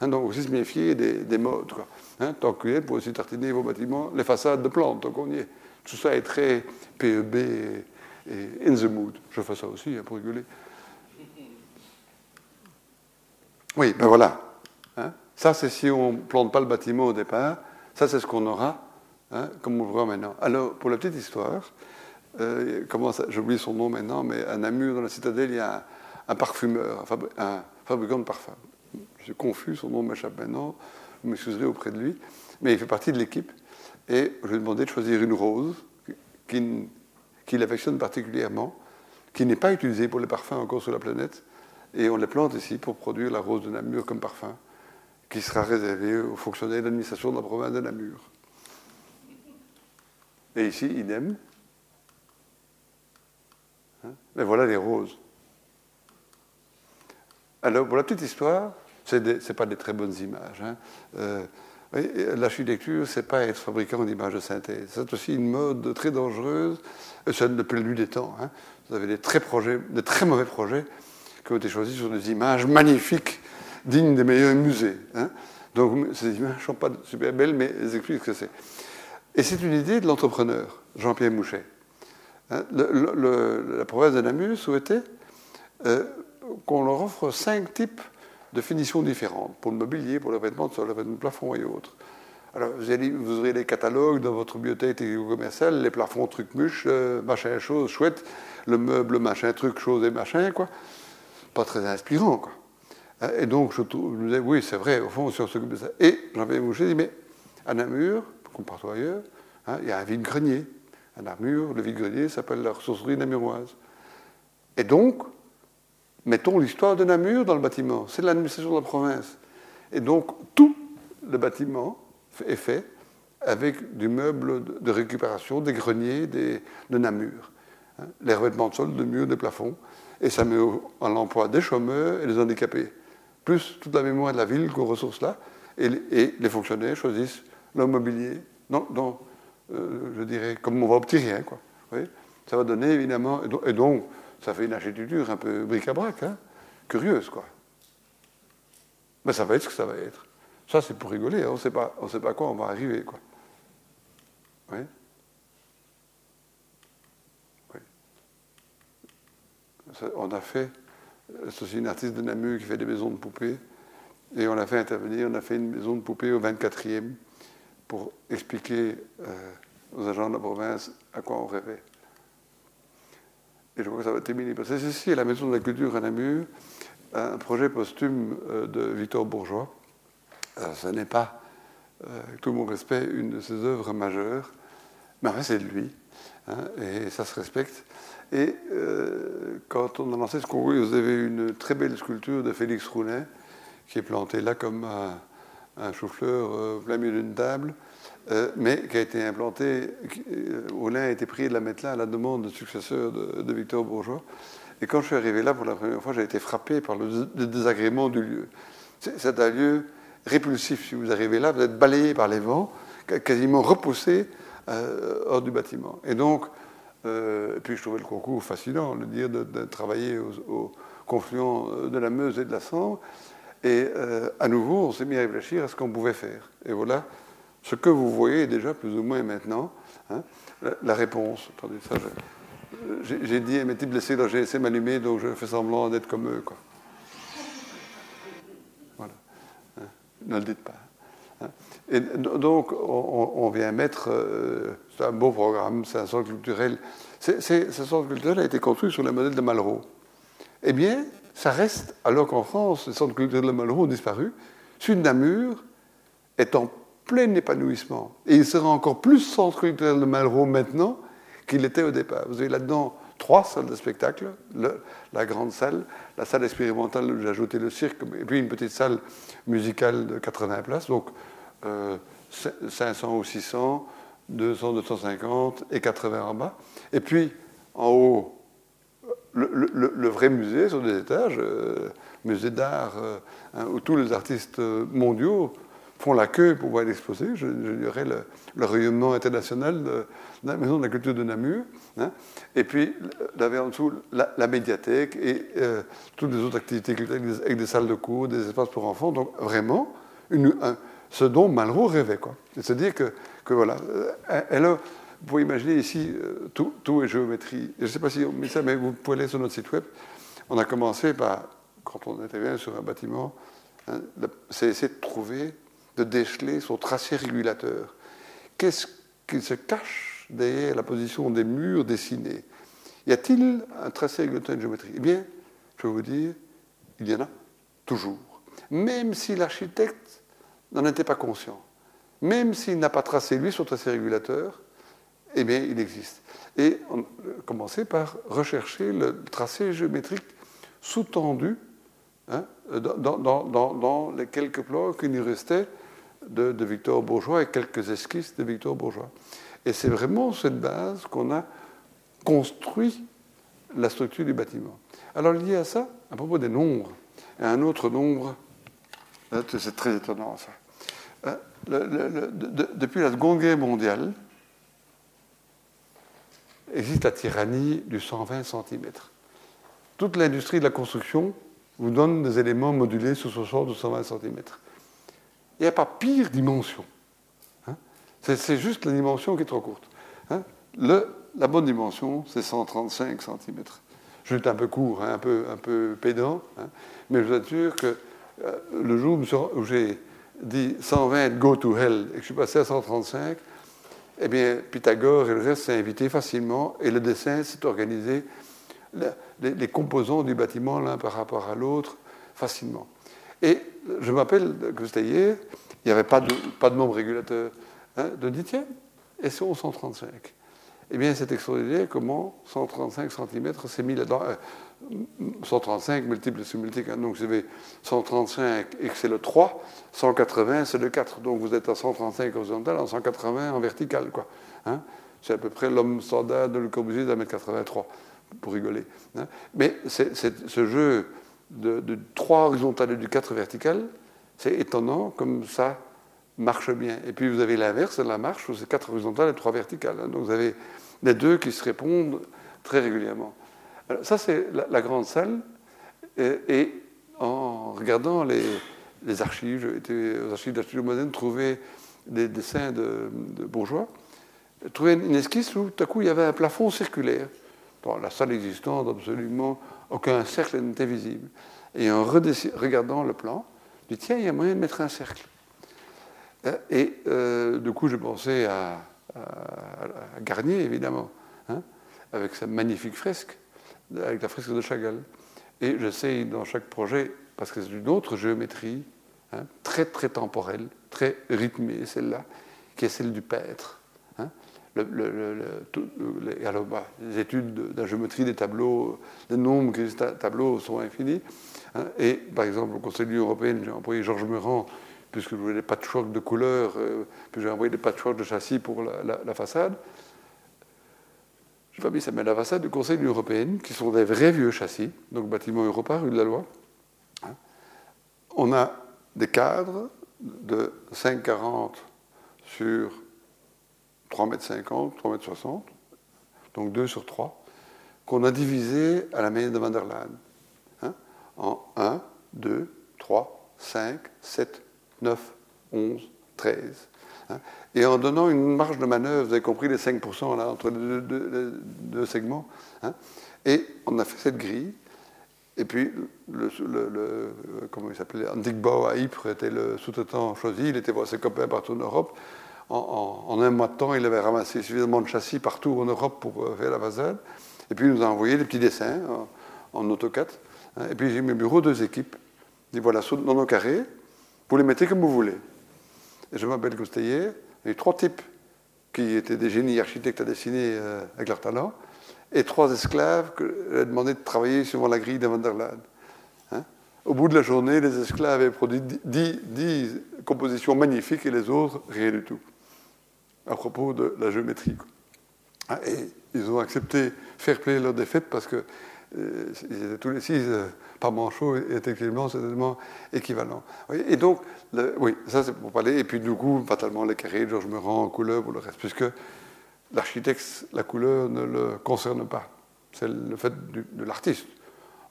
Hein, donc, aussi se méfier des, modes. Hein, tant qu'il est, pour aussi tartiner vos bâtiments, les façades de plantes, tant qu'on y est. Tout ça est très PEB et, in the mood. Je fais ça aussi, hein, pour rigoler. Oui, ben voilà. Ça, c'est si on ne plante pas le bâtiment au départ. Ça, c'est ce qu'on aura, comme on le voit maintenant. Alors, pour la petite histoire, euh, j'oublie son nom maintenant, mais à Namur, dans la citadelle, il y a un, parfumeur, un, fabricant de parfums. Je suis confus, son nom m'échappe maintenant, vous m'excuserez auprès de lui, mais il fait partie de l'équipe. Et je lui ai demandé de choisir une rose qu'il affectionne particulièrement, qui n'est pas utilisée pour les parfums encore sur la planète, et on les plante ici pour produire la rose de Namur comme parfum, qui sera réservée aux fonctionnaires de l'administration de la province de Namur. Et ici, idem, mais voilà les roses. Alors, pour la petite histoire, ce n'est pas des très bonnes images. Hein. Euh, L'architecture, ce n'est pas être fabricant d'images de synthèse. C'est aussi une mode très dangereuse, ça depuis le début des temps. Hein. Vous avez des très, mauvais projets qui ont été choisis sur des images magnifiques, dignes des meilleurs musées. Hein. Donc, ces images ne sont pas super belles, mais elles expliquent ce que c'est. Et c'est une idée de l'entrepreneur, Jean-Pierre Mouchet. Hein, la province de Namur souhaitait euh, qu'on leur offre cinq types de finitions différentes, pour le mobilier, pour le vêtement sol, le vêtement de plafond et autres. Alors, vous, aurez les catalogues dans votre bibliothèque commerciale, les plafonds, trucs, muches, euh, machin, chose, chouette, le meuble, machin, truc, chose et machin, quoi. Pas très inspirant, quoi. Hein, et donc, je, me disais, oui, c'est vrai, au fond, si on s'occupe de ça. Et Jean-Pierre Boucher dit, mais à Namur, comme partout ailleurs, hein, il y a un vide-grenier à Namur, le vide-grenier s'appelle la ressourcerie namuroise. Et donc, mettons l'histoire de Namur dans le bâtiment. C'est l'administration de la province. Et donc, tout le bâtiment est fait avec du meuble de récupération des greniers de Namur. Hein, les revêtements de sol, de murs, de plafonds. Et ça met en l'emploi des chômeurs et des handicapés. Plus toute la mémoire de la ville qu'on ressource là. Et, les fonctionnaires choisissent le mobilier. Non euh, je dirais, comme on va au petit rien, quoi. ça va donner évidemment, et donc, ça fait une architecture un peu bric-à-brac, hein, curieuse. Mais ça va être ce que ça va être. Ça, c'est pour rigoler, hein. on ne sait pas quoi on va arriver, quoi. Oui. on a fait, c'est une artiste de Namur qui fait des maisons de poupées, et on a fait intervenir, on a fait une maison de poupées au 24e pour expliquer euh, aux agents de la province à quoi on rêvait. Et je crois que ça va terminer. Parce que c'est ici, la Maison de la Culture à Namur, un projet posthume euh, de Victor Bourgeois. Euh, ce n'est pas avec tout mon respect, une de ses œuvres majeures. Mais enfin, c'est de lui, hein, et ça se respecte. Et quand on a lancé ce concours, vous avez une très belle sculpture de Félix Rounet, qui est plantée là comme un chou-fleur plein milieu d'une table. Euh, mais qui a été implanté, Aulin euh, a été prié de la mettre là à la demande du successeur de, Victor Bourgeois. Et quand je suis arrivé là pour la première fois, j'ai été frappé par le, désagrément du lieu. C'est un lieu répulsif. Si vous arrivez là, vous êtes balayé par les vents, quasiment repoussé euh, hors du bâtiment. Et donc, puis je trouvais le concours fascinant, le dire de, travailler au, confluent de la Meuse et de la Sambre. Et à nouveau, on s'est mis à réfléchir à ce qu'on pouvait faire. Et voilà ce que vous voyez déjà plus ou moins maintenant, hein, la, réponse. Attendez, ça, j'ai dit à mes types laisser leur GSM allumé, donc je fais semblant d'être comme eux. Voilà. Hein, ne le dites pas. Hein. Et donc, on, vient mettre. Euh, c'est un beau programme, c'est un centre culturel. ce centre culturel a été construit sur le modèle de Malraux. Eh bien, ça reste, alors qu'en France, les centres culturels de Malraux ont disparu. Sud Namur est en plein épanouissement. Et il sera encore plus centre culturel de Malraux maintenant qu'il était au départ. Vous avez là-dedans trois salles de spectacle, la grande salle, la salle expérimentale où j'ai ajouté le cirque, et puis une petite salle musicale de 80 places, donc 500 euh, ou 600, 200, 250 et 80 en bas. Et puis en haut, le, vrai musée sur des étages, euh, musée d'art, euh, hein, où tous les artistes mondiaux font la queue pour pouvoir l'exposer. Je, dirais le, rayonnement international de, la Maison de la Culture de Namur. Hein. Et puis, avait en dessous la, médiathèque et euh, toutes les autres activités culturelles avec des salles de cours, des espaces pour enfants. Donc, vraiment, ce dont Malraux rêvait. C'est-à-dire que, voilà. Euh, vous pouvez imaginer ici, euh, tout, est géométrie. Je ne sais pas si on met ça, mais vous pouvez aller sur notre site web. On a commencé par, quand on intervient sur un bâtiment, hein, c'est essayer de trouver de déceler son tracé régulateur. Qu'est-ce qui se cache derrière la position des murs dessinés? Y a-t-il un tracé régulateur de géométrie? Eh bien, je vais vous dire, il y en a toujours. Même si l'architecte n'en était pas conscient, même s'il n'a pas tracé lui son tracé régulateur, eh bien, il existe. Et on commençait par rechercher le tracé géométrique sous-tendu hein, dans, les quelques plans qui nous restaient de, Victor Bourgeois et quelques esquisses de Victor Bourgeois. Et c'est vraiment cette base qu'on a construit la structure du bâtiment. Alors lié à ça, à propos des nombres, et un autre nombre, c'est très étonnant ça. Euh, depuis la Seconde Guerre mondiale, existe la tyrannie du 120 cm. Toute l'industrie de la construction vous donne des éléments modulés sous ce sort de 120 cm il n'y a pas pire dimension. Hein. c'est juste la dimension qui est trop courte. Hein. la bonne dimension, c'est 135 cm. Je suis un peu court, hein, un, peu, pédant, mais je vous assure que euh, le jour où j'ai dit 120 go to hell et que je suis passé à 135, eh bien, Pythagore et le reste s'est invité facilement et le dessin s'est organisé, les, composants du bâtiment l'un par rapport à l'autre facilement. Et je m'appelle que c'était hier, il n'y avait pas de, pas de membre régulateur hein, de 10 et c'est 135. Eh bien, c'est extraordinaire comment 135 cm s'est mis là-dedans. 135 euh, multiples sur multiples, hein, donc vous avez 135 et que c'est le 3, 180 c'est le 4. Donc vous êtes à 135 horizontal, en 180 en vertical. Quoi, hein. C'est à peu près l'homme standard de Le Corbusier d'un mètre 83, pour rigoler. Mais c'est ce jeu de, 3 horizontales et du 4 vertical, c'est étonnant comme ça marche bien. Et puis vous avez l'inverse de la marche où c'est 4 horizontales et 3 verticales. Hein. Donc vous avez les deux qui se répondent très régulièrement. Alors, ça, c'est la, grande salle. Et, en regardant les, archives, j'ai été aux archives d'Archives moderne trouver des dessins de, bourgeois, trouver une esquisse où tout à coup il y avait un plafond circulaire. Dans la salle existante, absolument aucun cercle n'était visible. Et en regardant le plan, je dis tiens, il y a moyen de mettre un cercle. Euh, et euh, du coup, je pensais à, Garnier, évidemment, hein, avec sa magnifique fresque, avec la fresque de Chagall. Et j'essaye dans chaque projet, parce que c'est une autre géométrie, hein, très très temporelle, très rythmée, celle-là, qui est celle du pêtre. Hein. Le, les, alors, bah, les études de, la géométrie des tableaux, les nombres qui tableaux sont infinis. Hein. et par exemple, au Conseil de l'Union européenne, j'ai envoyé Georges Meurant, puisque je voulais des patchwork de couleurs, euh, puis j'ai envoyé des patchwork de châssis pour la, façade. Je pas mis ça, mais la façade du Conseil de l'Union européenne, qui sont des vrais vieux châssis, donc bâtiment Europa, rue de la Loi. On a des cadres de 5,40 sur 3,50 m, 3,60 m, donc 2 sur 3, qu'on a divisé à la manière de Van hein, en 1, 2, 3, 5, 7, 9, 11, 13. Et en donnant une marge de manœuvre, vous avez compris les 5% là, entre les deux, segments, hein, et on a fait cette grille et puis, le, comment il s'appelait Andik Bau à Ypres était le sous-traitant choisi. Il était voir ses copains partout en Europe. En, un mois de temps, il avait ramassé suffisamment de châssis partout en Europe pour euh, faire la façade. Et puis, il nous a envoyé des petits dessins en, AutoCAD. Hein. Et puis, j'ai mis au bureau deux équipes. Il dit voilà, dans nos carrés, vous les mettez comme vous voulez. Et je m'appelle Cousteiller. Il y a eu trois types qui étaient des génies architectes à dessiner euh, avec leur talent et trois esclaves que j'ai demandé de travailler suivant la grille de Van der hein. Au bout de la journée, les esclaves avaient produit dix, compositions magnifiques et les autres, rien du tout, à propos de la géométrie. Hein, et ils ont accepté faire play leur défaite parce que ils étaient tous les six euh, par manchot et effectivement certainement équivalents. Et donc, oui, ça c'est pour parler. Et puis du coup, fatalement, les carrés, Georges Meurant, en couleur pour le reste, puisque l'architecte, la couleur ne le concerne pas. C'est le fait de l'artiste.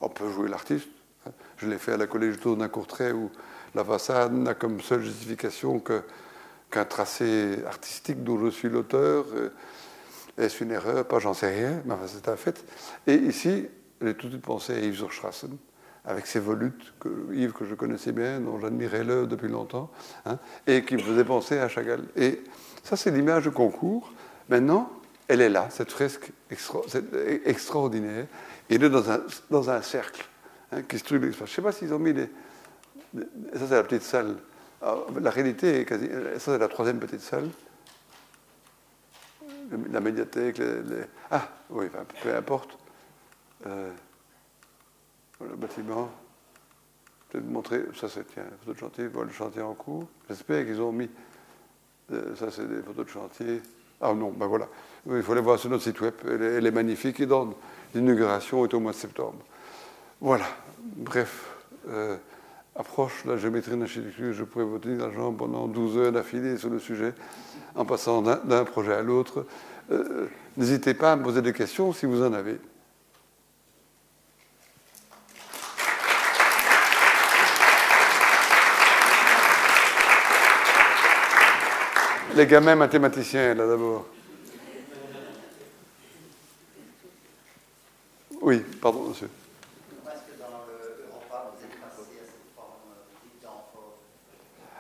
On peut jouer l'artiste. Hein. Je l'ai fait à la Collège d'un Courtrai où la façade n'a comme seule justification qu'un tracé artistique dont je suis l'auteur. Euh, est-ce une erreur? Pas, j'en sais rien, mais c'est un fait. Et ici, j'ai tout de suite pensé à Yves Zurstrassen, avec ses volutes, Yves que je connaissais bien, dont j'admirais l'œuvre depuis longtemps, hein, et qui me faisait penser à Chagall. Et ça, c'est l'image de concours. Maintenant, elle est là, cette fresque extraordinaire, et elle est dans un, dans un cercle hein, qui structure l'espace. Je ne sais pas s'ils ont mis des. ça, c'est la petite salle. la réalité est quasi. Ça, c'est la troisième petite salle. La médiathèque, Ah, oui, peu importe. Euh, le bâtiment. Vous montrer. Ça, c'est tiens, photo de chantier. Voilà le chantier en cours. J'espère qu'ils ont mis. Euh, ça, c'est des photos de chantier. Ah non, ben voilà. Il faut aller voir sur notre site web. Elle est, magnifique. Et dans l'inauguration est au mois de septembre. Voilà. Bref, euh, approche la géométrie de l'architecture. Je pourrais vous tenir la jambe pendant 12 heures d'affilée sur le sujet, en passant d'un projet à l'autre. Euh, n'hésitez pas à me poser des questions si vous en avez. Les gamins mathématiciens, là d'abord. Oui, pardon, monsieur.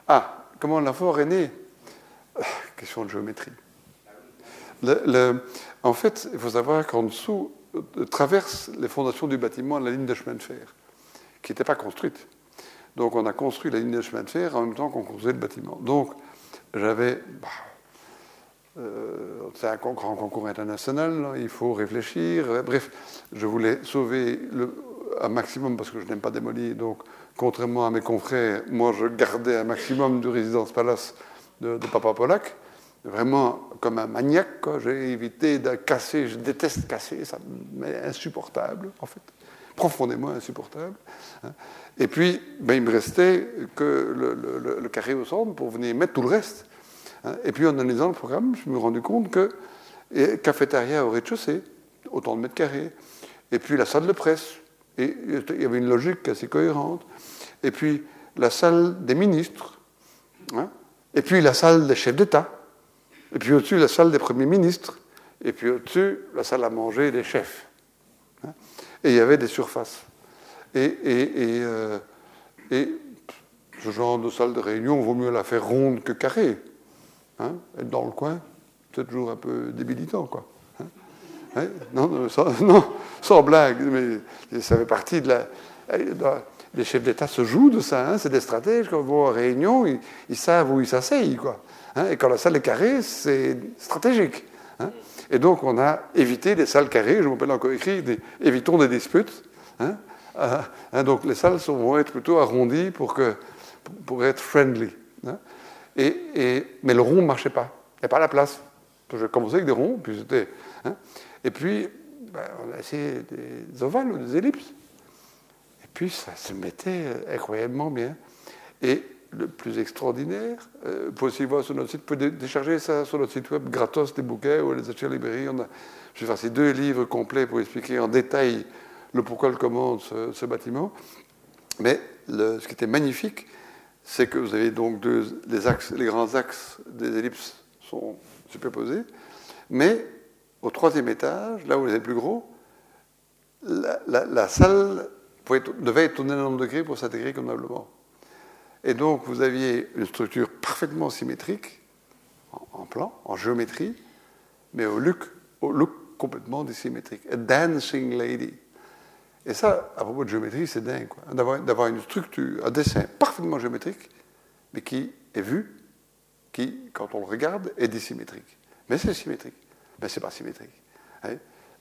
Ah, comment l'amphore est né ah, Question de géométrie. en fait, il faut savoir qu'en dessous euh, traverse les fondations du bâtiment la ligne de chemin de fer, qui n'était pas construite. Donc on a construit la ligne de chemin de fer en même temps qu'on construisait le bâtiment. Donc j'avais. Bah, euh, c'est un grand concours international, il faut réfléchir. Bref, je voulais sauver le, un maximum parce que je n'aime pas démolir. Donc, contrairement à mes confrères, moi je gardais un maximum du résidence palace de, Papa Polak. Vraiment comme un maniaque, j'ai évité de casser, je déteste casser, ça m'est insupportable en fait, profondément insupportable. Hein. Et puis, ben, il me restait que le, carré au centre pour venir mettre tout le reste. Hein. Et puis, en analysant le programme, je me suis rendu compte que cafétéria au rez-de-chaussée, autant de mètres carrés. Et puis, la salle de presse. Et il y avait une logique assez cohérente. Et puis, la salle des ministres. Hein. Et puis, la salle des chefs d'État. Et puis, au-dessus, la salle des premiers ministres. Et puis, au-dessus, la salle à manger des chefs. Et il y avait des surfaces. Et, euh, et, ce genre de salle de réunion, vaut mieux la faire ronde que carrée. Hein Être dans le coin, c'est toujours un peu débilitant, quoi. Hein hein non, sans, non, sans, blague, mais ça fait partie de la. les chefs d'État se jouent de ça. C'est des stratèges. Quand ils vont en réunion, ils, savent où ils s'asseyent. Et quand la salle est carrée, c'est stratégique. Hein. Et donc, on a évité les salles carrées. Je m'appelle encore écrit évitons des disputes. Euh, donc, les salles vont être plutôt arrondies pour, que, pour être friendly. Et, mais le rond ne marchait pas. Il n'y a pas la place. Je commençais avec des ronds, puis et puis, ben, on a essayé des ovales ou des ellipses puis ça se mettait incroyablement bien. Et le plus extraordinaire, euh, vous pouvez aussi voir sur notre site, vous pouvez décharger ça sur notre site web gratos des bouquets ou les acheter à librairie. On a, je vais faire ces deux livres complets pour expliquer en détail le pourquoi, le comment ce, bâtiment. Mais ce qui était magnifique, c'est que vous avez donc deux, les, axes, les grands axes des ellipses sont superposés, mais au troisième étage, là où êtes plus gros, la, salle devait être tourné un nombre de degrés pour s'intégrer convenablement. Et donc, vous aviez une structure parfaitement symétrique, en, plan, en géométrie, mais au look, complètement dissymétrique. A dancing lady. Et ça, à propos de géométrie, c'est dingue, D'avoir une structure, un dessin parfaitement géométrique, mais qui est vu, qui, quand on le regarde, est dissymétrique. Mais c'est symétrique. Mais c'est pas symétrique. Hein.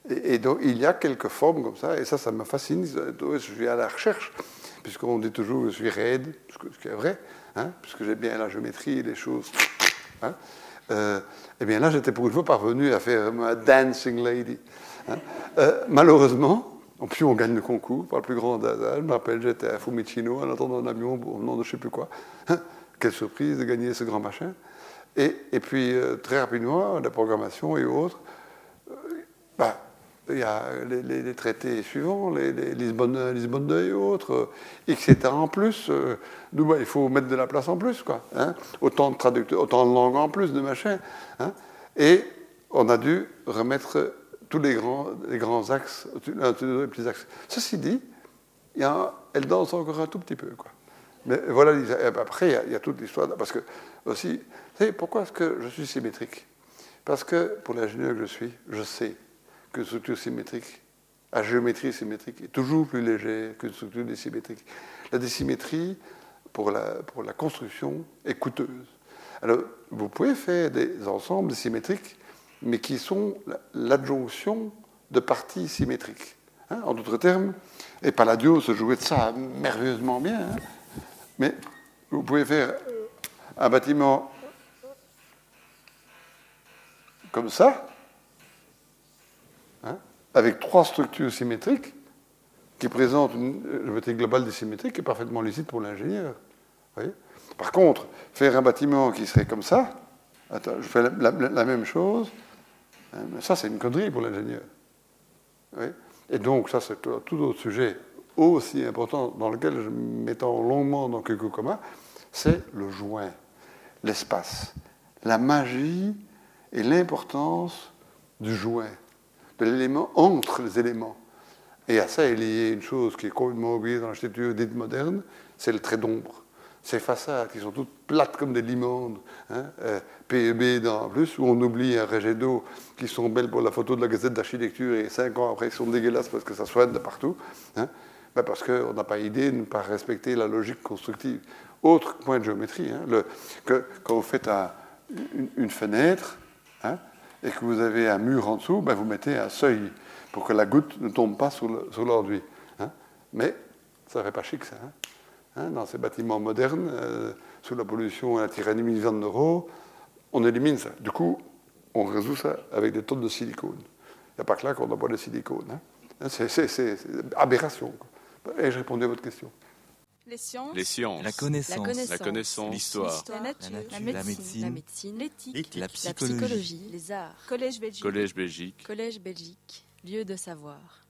Et, donc, il y a quelques formes comme ça, et ça, ça me fascine. Je suis à la recherche, puisqu'on dit toujours je suis raide, ce qui est vrai, hein, puisque j'ai bien la géométrie les choses. Hein. Euh, eh bien là, j'étais pour une fois parvenu à faire ma dancing lady. Hein. Euh, malheureusement, plus on gagne le concours par le plus grand hasard. Je me rappelle, j'étais à Fumicino en attendant un avion au nom de je ne sais plus quoi. Quelle surprise de gagner ce grand machin. Et, et puis, euh, très rapidement, la programmation et autres, bah, il y a les, traités suivants, les, Lisbonne, Lisbonne 2 et autres, etc. en plus. Euh, bah, il faut mettre de la place en plus, quoi. Hein. autant de traducteurs, autant de langues en plus, de machin. Hein. et on a dû remettre tous les grands, les grands axes, les petits axes. Ceci dit, il y a elle danse encore un tout petit peu, quoi. Mais voilà, après, il y a, toute l'histoire. Parce que, aussi, vous pourquoi est-ce que je suis symétrique? Parce que, pour l'ingénieur que je suis, je sais qu'une structure symétrique, à géométrie symétrique, est toujours plus légère qu'une structure désymétrique. La la, pour la construction, est coûteuse. Alors, vous pouvez faire des ensembles symétriques, mais qui sont l'adjonction de parties symétriques. Hein, en d'autres termes, et Palladio se jouait de ça merveilleusement bien, hein. mais vous pouvez faire un bâtiment comme ça, avec trois structures symétriques qui présentent une géométrie globale des symétriques qui est parfaitement lisible pour l'ingénieur. Par contre, faire un bâtiment qui serait comme ça, je fais la, même chose, hein, ça c'est une connerie pour l'ingénieur. Et donc, ça c'est tout autre sujet aussi important dans lequel je m'étends longuement dans quelques communs, c'est le joint, l'espace, la magie et l'importance du joint l'élément entre les éléments. Et à ça est liée une chose qui est complètement oubliée dans l'architecture dite moderne, c'est le trait d'ombre. Ces façades qui sont toutes plates comme des limandes, hein, euh, PEB dans plus, où on oublie un rejet d'eau qui sont belles pour la photo de la gazette d'architecture et cinq ans après ils sont dégueulasses parce que ça soigne de partout, hein, ben parce qu'on n'a pas idée de ne pas respecter la logique constructive. Autre point de géométrie, hein, que quand vous faites une, fenêtre, et que vous avez un mur en dessous, ben vous mettez un seuil pour que la goutte ne tombe pas sur l'enduit. Hein. Mais ça ne fait pas chic, ça. Hein. Hein, dans ces bâtiments modernes, euh, sous la pollution et la tyrannie millions d'euros, on élimine ça. Du coup, on résout ça avec des tonnes de silicone. Il n'y a pas que là qu'on pas de silicone. C'est aberration. Et je répondais à votre question. Les sciences. Les sciences. La connaissance. La connaissance. L'histoire. La, nature. La médecine. L'éthique. La, psychologie. Les arts. Collège Belgique. Collège Belgique. Collège Belgique. Lieu de savoir.